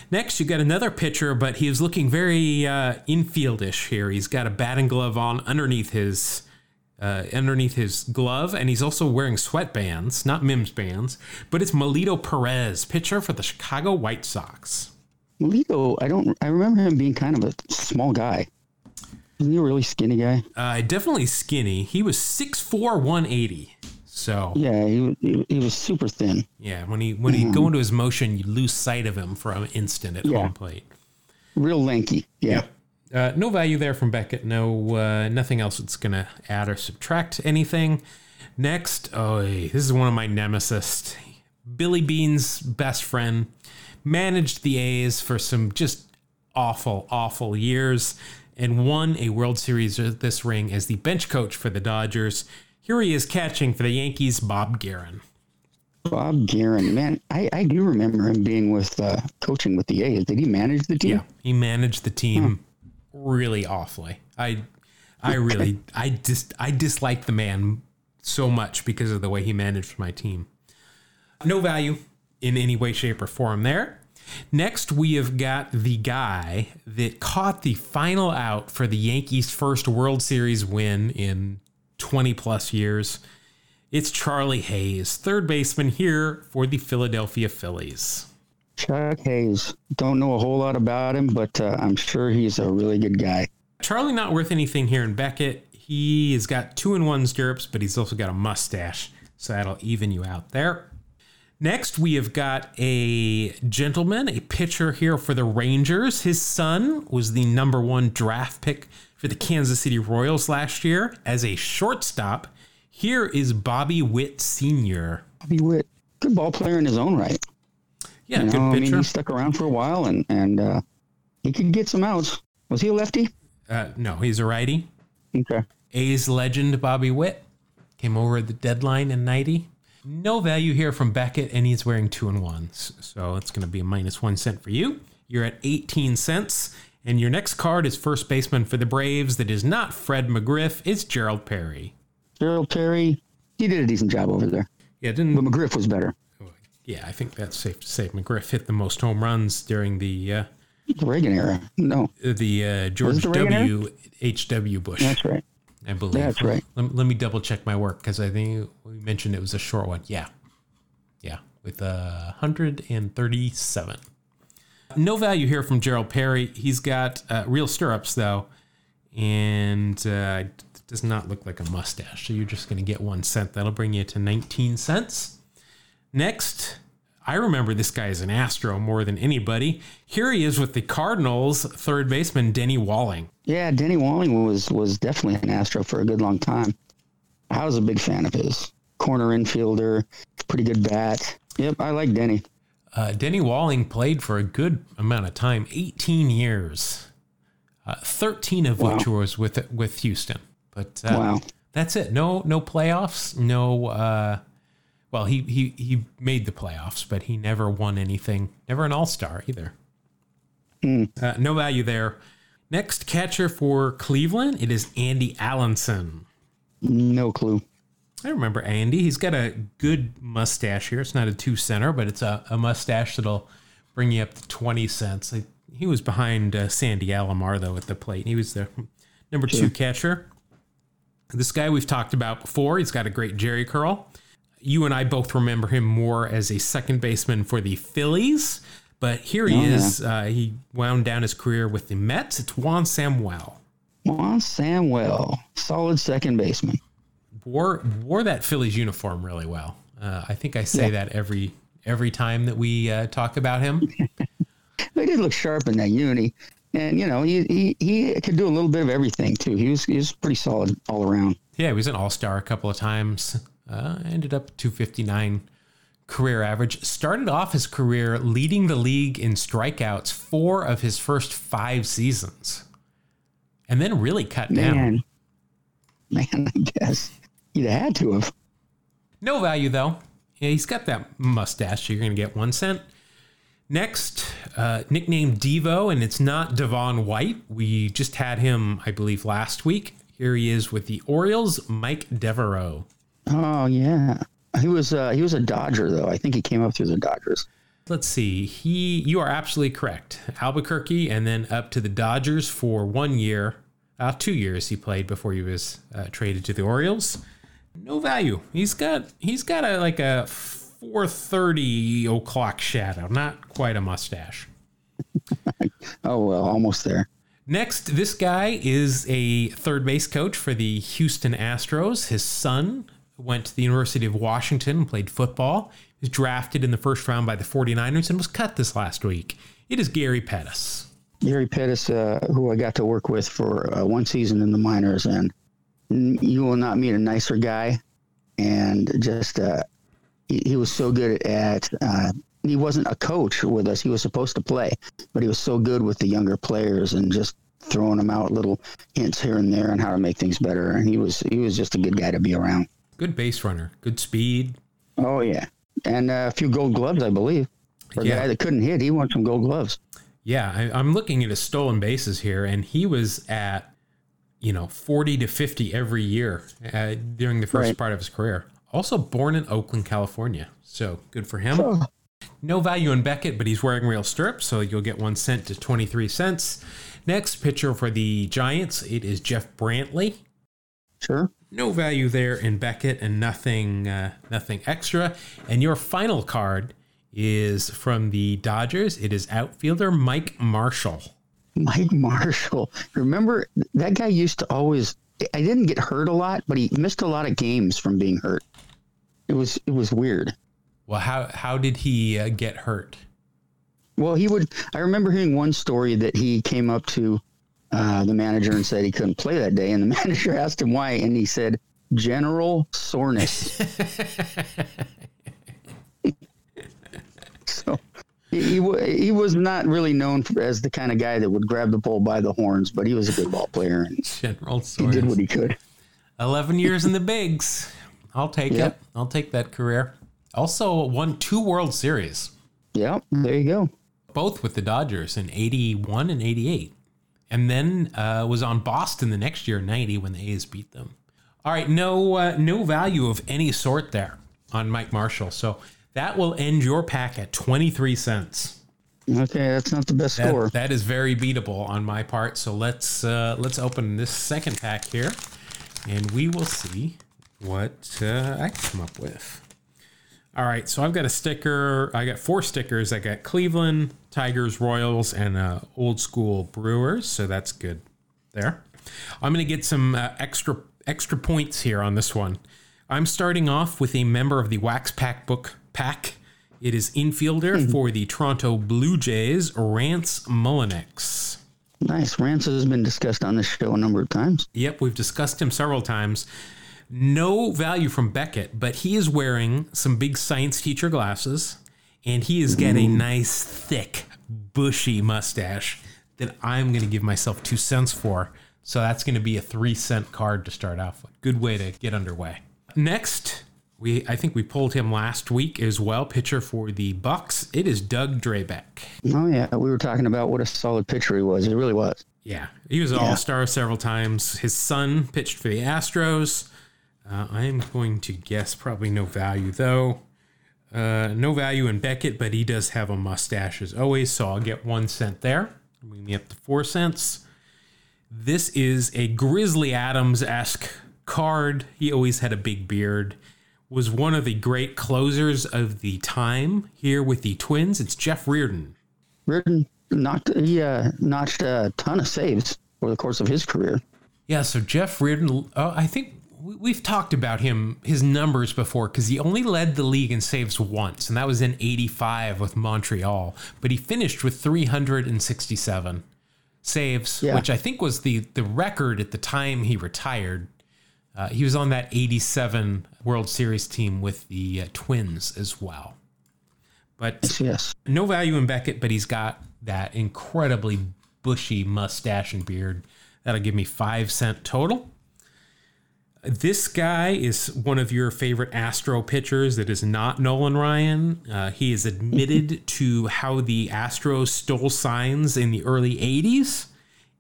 Next, you got another pitcher, but he was looking very uh, infieldish here. He's got a batting glove on underneath his uh, underneath his glove, and he's also wearing sweatbands, not Mims bands. But it's Melido Perez, pitcher for the Chicago White Sox. Melido, I don't. I remember him being kind of a small guy. Wasn't he a really skinny guy? Uh, definitely skinny. He was 6'4", 180. So Yeah, he was- he, he was super thin. yeah, when he when he go into his motion, you lose sight of him for an instant at Yeah. home plate. Real lanky. Yeah. Uh, no value there from Beckett. No, uh, nothing else that's going to add or subtract anything. Next, oh, this is one of my nemesis. Billy Beane's best friend managed the A's for some just awful, awful years and won a World Series this ring as the bench coach for the Dodgers. Here he is catching for the Yankees, Bob Geren. Bob Geren, man, I, I do remember him being with uh, coaching with the A's. Did he manage the team? Yeah, he managed the team really awfully. I, I really, I just, I disliked the man so much because of the way he managed my team. No value in any way, shape, or form there. Next, we have got the guy that caught the final out for the Yankees' first World Series win in 20 plus years. It's Charlie Hayes, third baseman here for the Philadelphia Phillies. Chuck Hayes. Don't know a whole lot about him, but uh, I'm sure he's a really good guy. Charlie not worth anything here in Beckett. He has got two and one stirrups, but he's also got a mustache, so that'll even you out there. Next, we have got a gentleman, a pitcher here for the Rangers. His son was the number one draft pick for the Kansas City Royals last year as a shortstop. Here is Bobby Witt Sr. Bobby Witt, good ball player in his own right. Yeah, You good know, I mean, pitcher. he stuck around for a while, and and uh, he could get some outs. Was he a lefty? Uh, no, he's a righty. Okay. A's legend Bobby Witt came over at the deadline in 90. No value here from Beckett, and he's wearing two and ones. So it's going to be a minus one cent for you. You're at 18 cents. And your next card is first baseman for the Braves. That is not Fred McGriff, it's Gerald Perry. Gerald Perry, he did a decent job over there, Yeah, but didn't. McGriff was better. Yeah, I think that's safe to say. McGriff hit the most home runs during the uh, Reagan era. No, the uh, George the? W. H. W. Bush. that's right. I believe. That's right. Let, let me double check my work because I think we mentioned it was a short one. Yeah. Yeah. With uh, 137. No value here from Gerald Perry. He's got uh, real stirrups though, and uh, does not look like a mustache. So you're just going to get one cent. That'll bring you to 19 cents. Next, I remember this guy as an Astro more than anybody. Here he is with the Cardinals third baseman Denny Walling. Yeah, Denny Walling was was definitely an Astro for a good long time. I was a big fan of his. Corner infielder, pretty good bat. Yep, I like Denny. Uh, Denny Walling played for a good amount of time 18 years, uh, 13 of which was with with Houston. But uh, Wow. that's it. No, no playoffs. No. Well, he he he made the playoffs, but he never won anything. Never an All Star either. Uh, no value there. Next catcher for Cleveland, it is Andy Allanson. No clue. I remember Andy. He's got a good mustache here. It's not a two center, but it's a, a mustache that'll bring you up to 20 cents. I, he was behind uh, Sandy Alomar, though, at the plate. He was the number two catcher. This guy we've talked about before. He's got a great Jheri curl. You and I both remember him more as a second baseman for the Phillies, but here he Oh, yeah. is. Uh, he wound down his career with the Mets. It's Juan Samuel. Juan Samuel, solid second baseman. wore wore that Phillies uniform really well. Uh, I think I say that every every time that we uh, talk about him. He did look sharp in that uni, and you know he, he he could do a little bit of everything too. He was he was pretty solid all around. yeah, he was an All Star a couple of times. Uh, ended up 259 career average. Started off his career leading the league in strikeouts four of his first five seasons, and then really cut down. Man, man, I guess he'd have had to have. No value though. Yeah, he's got that mustache. So you're going to get one cent. Next, uh, nicknamed Devo, and it's not Devon White. We just had him, I believe, last week. Here he is with the Orioles, Mike Devereaux. Oh yeah, he was uh, he was a Dodger though. I think he came up through the Dodgers. Let's see. He, you are absolutely correct. Albuquerque, and then up to the Dodgers for one year, uh, two years he played before he was uh, traded to the Orioles. No value. He's got he's got a like a 4:30 o'clock shadow, not quite a mustache. Oh well, almost there. Next, this guy is a third base coach for the Houston Astros. His son went to the University of Washington and played football. He was drafted in the first round by the 49ers and was cut this last week. It is Gary Pettis. Gary Pettis, uh, who I got to work with for uh, one season in the minors, and you will not meet a nicer guy. And just uh, he, he was so good at. Uh, he wasn't a coach with us; he was supposed to play, but he was so good with the younger players and just throwing them out little hints here and there on how to make things better. And he was he was just a good guy to be around. Good base runner, good speed. Oh yeah, and uh, a few Gold Gloves, I believe. For a Yeah. guy that couldn't hit, he won some Gold Gloves. Yeah, I, I'm looking at his stolen bases here, and he was at, you know, 40 to 50 every year uh, during the first Right. part of his career. Also born in Oakland, California. So good for him. Oh. No value in Beckett, but he's wearing real stirrups, so you'll get one cent to 23 cents. Next pitcher for the Giants, it is Jeff Brantley. Sure. No value there in Beckett and nothing uh, nothing extra. And your final card is from the Dodgers. It is outfielder Mike Marshall. Mike Marshall. Remember that guy used to always. I didn't get hurt a lot, but he missed a lot of games from being hurt. It was it was weird. Well, how how did he uh, get hurt? Well, he would. I remember hearing one story that he came up to uh, the manager and said he couldn't play that day, and the manager asked him why, and he said general soreness. so he he, he was not really known for, as the kind of guy that would grab the bull by the horns, but he was a good ball player and General soreness. he did what he could. Eleven years in the bigs. I'll take Yep. it. I'll take that career. Also won two World Series, Yep, there you go. both with the Dodgers in '81 and '88, and then uh, was on Boston the next year, '90, when the A's beat them. All right, no uh, no value of any sort there on Mike Marshall. So that will end your pack at 23 cents. Okay, that's not the best That- score. that is very beatable on my part. So let's uh, let's open this second pack here, and we will see what uh, I come up with. All right, so I've got a sticker. I got four stickers. I got Cleveland, Tigers, Royals, and uh, old school Brewers. So that's good there. I'm going to get some uh, extra extra points here on this one. I'm starting off with a member of the Wax Pack book pack. It is infielder for the Toronto Blue Jays, Rance Mulliniks. Nice. Rance has been discussed on this show a number of times. Yep, we've discussed him several times. No value from Beckett, but he is wearing some big science teacher glasses, and he has got a nice, thick, bushy mustache that I'm going to give myself two cents for. So that's going to be a three cent card to start off with. Good way to get underway. Next, we I think we pulled him last week as well. Pitcher for the Bucs. It is Doug Drabek. Oh yeah, we were talking about what a solid pitcher he was. He really was. Yeah, he was an all star several times. His son pitched for the Astros. Uh, I am going to guess probably no value though. Uh, no value in Beckett, but he does have a mustache as always, so I'll get one cent there. Bring me up to four cents. This is a Grizzly Adams esque card. He always had a big beard. Was one of the great closers of the time here with the Twins. It's Jeff Reardon. Reardon knocked he uh, notched a ton of saves over the course of his career. Yeah, so Jeff Reardon, uh, I think we've talked about him, his numbers before, because he only led the league in saves once, and that was in 85 with Montreal. But he finished with 367 saves, Yeah. which I think was the, the record at the time he retired. Uh, he was on that 87 World Series team with the uh, Twins as well. But Yes. no value in Beckett, but he's got that incredibly bushy mustache and beard. That'll give me five cent total. This guy is one of your favorite Astro pitchers that is not Nolan Ryan. Uh, he is admitted to how the Astros stole signs in the early 80s.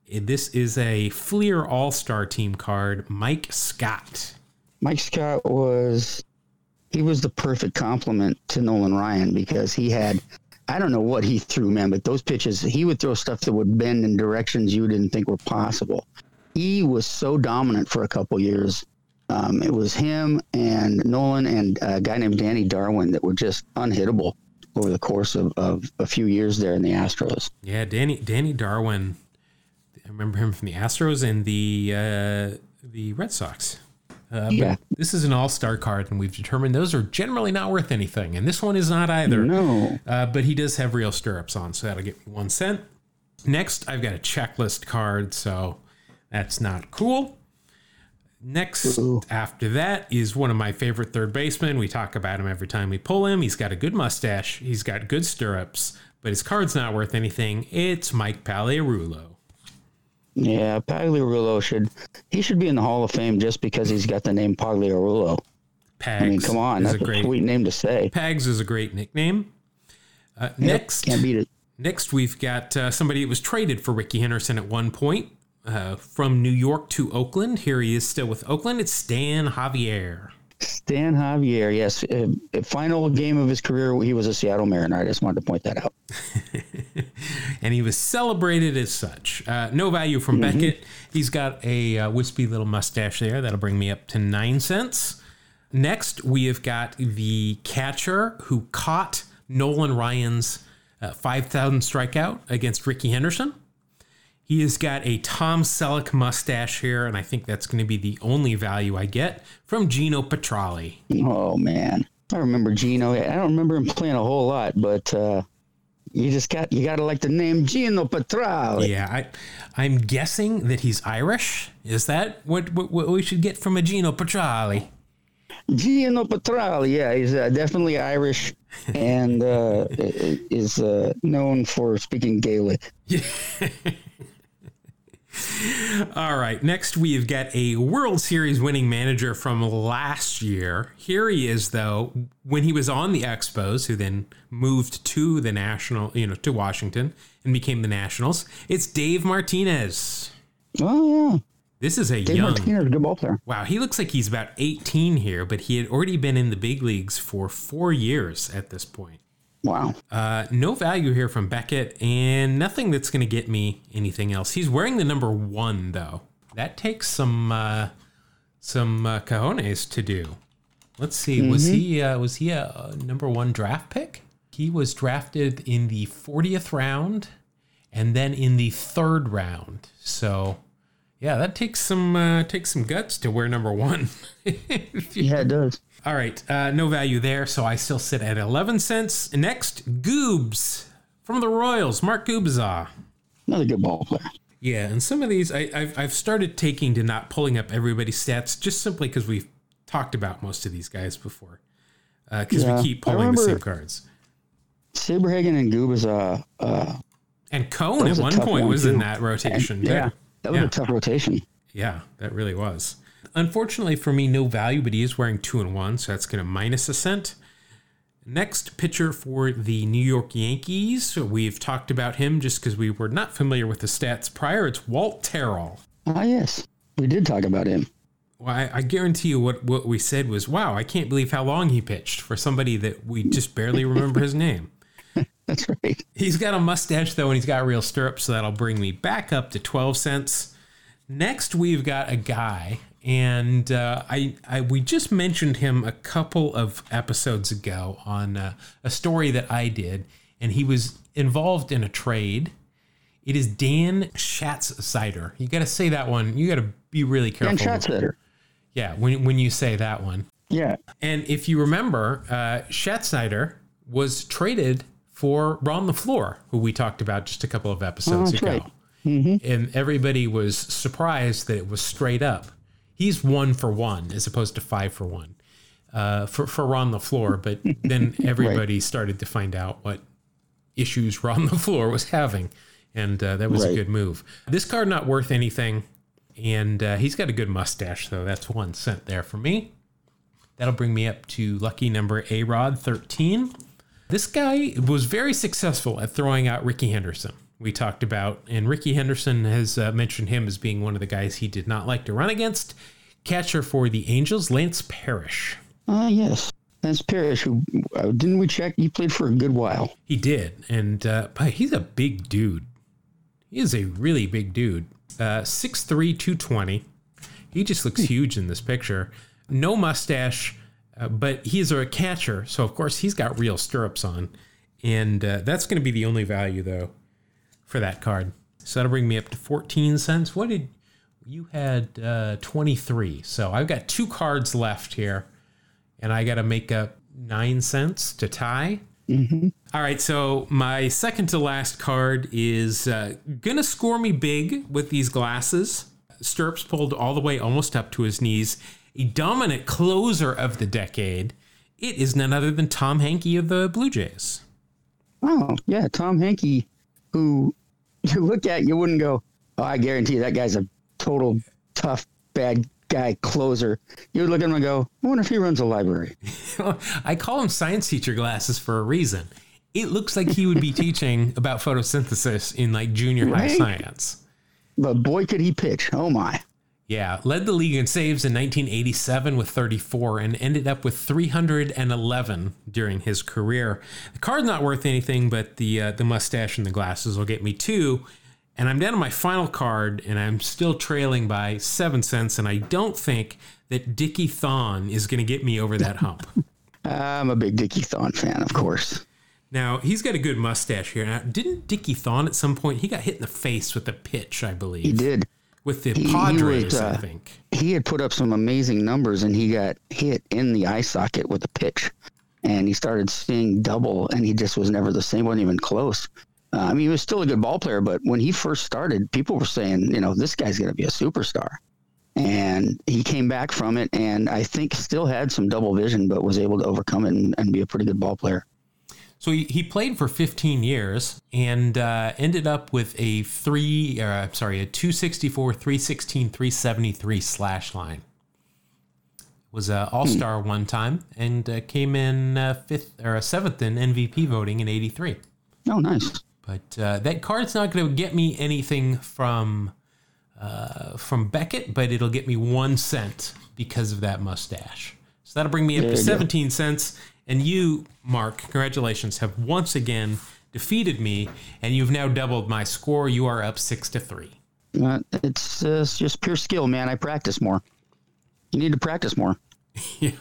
This is a Fleer All Star team card, Mike Scott. Mike Scott was he was the perfect complement to Nolan Ryan because he had I don't know what he threw, man, but those pitches he would throw stuff that would bend in directions you didn't think were possible. He was so dominant for a couple years. Um, it was him and Nolan and a guy named Danny Darwin that were just unhittable over the course of, of a few years there in the Astros. Yeah, Danny Danny Darwin. I remember him from the Astros and the uh, the Red Sox. Uh, Yeah. this is an all star card, and we've determined those are generally not worth anything, and this one is not either. No. Uh, but he does have real stirrups on, so that'll get me one cent. Next, I've got a checklist card, so that's not cool. Next, Ooh. after that, is one of my favorite third basemen. We talk about him every time we pull him. He's got a good mustache, he's got good stirrups, but his card's not worth anything. It's Mike Pagliarulo. Yeah, Pagliarulo should he should be in the Hall of Fame just because he's got the name Pagliarulo. Pags I mean, come on, that's a a, great sweet name to say. Pags is a great nickname. Uh, next, Can't beat it. Next, we've got uh, somebody that was traded for Rickey Henderson at one point uh, from New York to Oakland. Here he is still with Oakland. It's Stan Javier. Stan Javier, yes. Uh, final game of his career, he was a Seattle Mariner. I just wanted to point that out. And he was celebrated as such. Uh, no value from Beckett. He's got a uh, wispy little mustache there. That'll bring me up to nine cents. Next, we have got the catcher who caught Nolan Ryan's uh, 5,000 strikeout against Rickey Henderson. He has got a Tom Selleck mustache here, and I think that's going to be the only value I get from Geno Petralli. Oh man, I remember Geno. I don't remember him playing a whole lot, but uh, you just got you got to like the name Geno Petralli. Yeah, I, I'm guessing that he's Irish. Is that what, what, what we should get from a Geno Petralli? Geno Petralli, yeah, he's uh, definitely Irish and uh, is uh, known for speaking Gaelic. All right, next we've got a World Series winning manager from last year. Here he is, though, when he was on the Expos, who then moved to the National, you know, to Washington and became the Nationals. It's Dave Martinez. Oh yeah, This is a Dave young. Martinez, good ball player. Wow, he looks like he's about 18 here, but he had already been in the big leagues for four years at this point. Wow. Uh, no value here from Beckett, and nothing that's going to get me anything else. He's wearing the number one, though. That takes some uh, some uh, cojones to do. Let's see. Was he uh, was he a, uh, number one draft pick? He was drafted in the 40th round, and then in the third round. So, yeah, that takes some uh, takes some guts to wear number one. Yeah, it does. All right, uh, no value there, so I still sit at 11 cents. Next, Goobs from the Royals, Mark Gubicza. Another good ball player. Yeah, and some of these I, I've, I've started taking to not pulling up everybody's stats just simply because we've talked about most of these guys before. Because Yeah, we keep pulling the same cards. Saberhagen and Goob uh, uh, And Cone at one point one, was in that rotation. too. yeah, that was Yeah. a tough rotation. Yeah, that really was. Unfortunately for me, no value, but he is wearing two and one, so that's going to minus a cent. Next pitcher for the New York Yankees. So we've talked about him just because we were not familiar with the stats prior. It's Walt Terrell. Ah, yes, we did talk about him. Well, I, I guarantee you what, what we said was, wow, I can't believe how long he pitched for somebody that we just barely remember his name. That's right. He's got a mustache though, and he's got real stirrups, so that'll bring me back up to twelve cents. Next, we've got a guy, and uh, I, I we just mentioned him a couple of episodes ago on uh, a story that I did, and he was involved in a trade. It is Dan Schatzeder. You got to say that one. You got to be really careful. shot setter. Yeah, when when you say that one. Yeah, And if you remember, uh, Schatzeder was traded for Ron LeFlore, who we talked about just a couple of episodes Oh, ago. right. Mm-hmm. And everybody was surprised that it was straight up. He's one for one as opposed to five for one uh, for, for Ron LeFlore. But then everybody started to find out what issues Ron LeFlore was having. And uh, that was a good move. This card not worth anything. And uh, he's got a good mustache, though. That's one cent there for me. That'll bring me up to lucky number A Rod 13. This guy was very successful at throwing out Rickey Henderson. We talked about, and Rickey Henderson has uh, mentioned him as being one of the guys he did not like to run against. Catcher for the Angels, Lance Parrish. ah, yes. That's Parrish. Who uh, didn't we check? He played for a good while. He did, and uh, but he's a big dude. He is a really big dude. Uh, 6'3", 220. He just looks huge in this picture. No mustache, uh, but he's a catcher, so of course he's got real stirrups on, and uh, that's going to be the only value though for that card. So that'll bring me up to fourteen cents. What did you had? Uh, Twenty three. So I've got two cards left here, and I got to make up nine cents to tie. All right, so my second to last card is uh, gonna score me big with these glasses. Stirrups pulled all the way almost up to his knees. A dominant closer of the decade. It is none other than Tom Henke of the Blue Jays. Oh, yeah, Tom Henke, who you look at, you wouldn't go, oh, I guarantee you that guy's a total tough, bad guy closer. You would look at him and go, I wonder if he runs a library. I call him science teacher glasses for a reason. It looks like he would be teaching about photosynthesis in like junior high science. But boy, could he pitch. Oh, my. Yeah, led the league in saves in 1987 with 34 and ended up with 311 during his career. The card's not worth anything, but the uh, the mustache and the glasses will get me two. And I'm down to my final card, and I'm still trailing by seven cents. And I don't think that Dickie Thon is going to get me over that hump. I'm a big Dickie Thon fan, of course. now he's got a good mustache here. Now, didn't Dickie Thon at some point he got hit in the face with a pitch? I believe He did. With the he Padres. was, I uh, think. He had put up some amazing numbers and he got hit in the eye socket with a pitch. And he started seeing double and he just was never the same, wasn't even close. Uh, I mean, he was still a good ball player, but when he first started, people were saying, you know, this guy's going to be a superstar. And he came back from it and I think still had some double vision, but was able to overcome it and, and be a pretty good ball player. So he, he played for 15 years and uh, ended up with a three, uh, sorry, a 264, 316, 373 slash line. Was a All Star one time and uh, came in uh, fifth or seventh in MVP voting in '83. Oh, nice. But uh, that card's not going to get me anything from uh, from Beckett, but it'll get me one cent because of that mustache. So that'll bring me up There to you go. 17 cents. And you, Mark, congratulations, have once again defeated me, and you've now doubled my score. You are up six to three. Uh, it's, uh, it's just pure skill, man. I practice more. You need to practice more. yeah.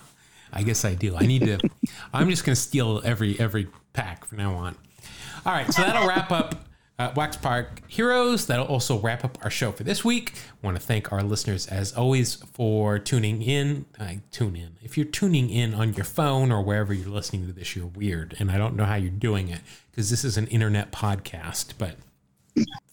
I guess I do. I need to. I'm just going to steal every every pack from now on. All right, so that'll wrap up uh, Wax Pack Heroes. That'll also wrap up our show for this week. want to thank our listeners as always for tuning in. Uh, tune in. If you're tuning in on your phone or wherever you're listening to this, you're weird, and I don't know how you're doing it because this is an internet podcast. But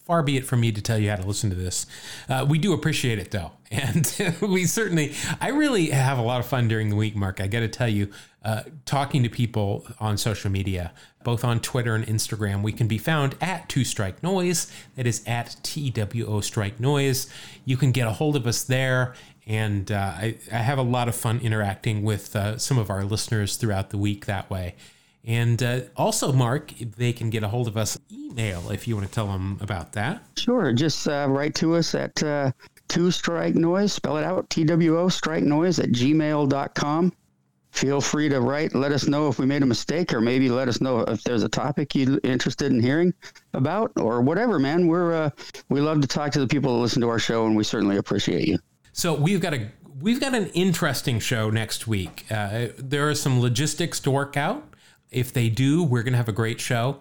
far be it from me to tell you how to listen to this. Uh, we do appreciate it though. And we certainly, I really have a lot of fun during the week, Mark. I got to tell you, uh, talking to people on social media, both on Twitter and Instagram, we can be found at Two Strike Noise. That is at TWO Strike Noise. You can get a hold of us there. And uh, I, I have a lot of fun interacting with uh, some of our listeners throughout the week that way. And uh, also, Mark, they can get a hold of us email if you want to tell them about that. Sure. Just uh, write to us at uh, two strike noise, spell it out, T W O strike noise at gmail.com. Feel free to write. Let us know if we made a mistake, or maybe let us know if there's a topic you're interested in hearing about, or whatever, man. We're uh, we love to talk to the people that listen to our show, and we certainly appreciate you. So we've got a we've got an interesting show next week. Uh, there are some logistics to work out. If they do, we're going to have a great show.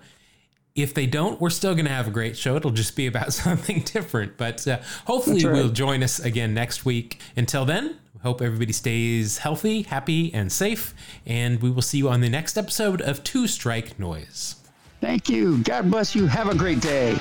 If they don't, we're still going to have a great show. It'll just be about something different. But uh, hopefully, right. will join us again next week. Until then, hope everybody stays healthy, happy, and safe. And we will see you on the next episode of Two Strike Noise. Thank you. God bless you. Have a great day.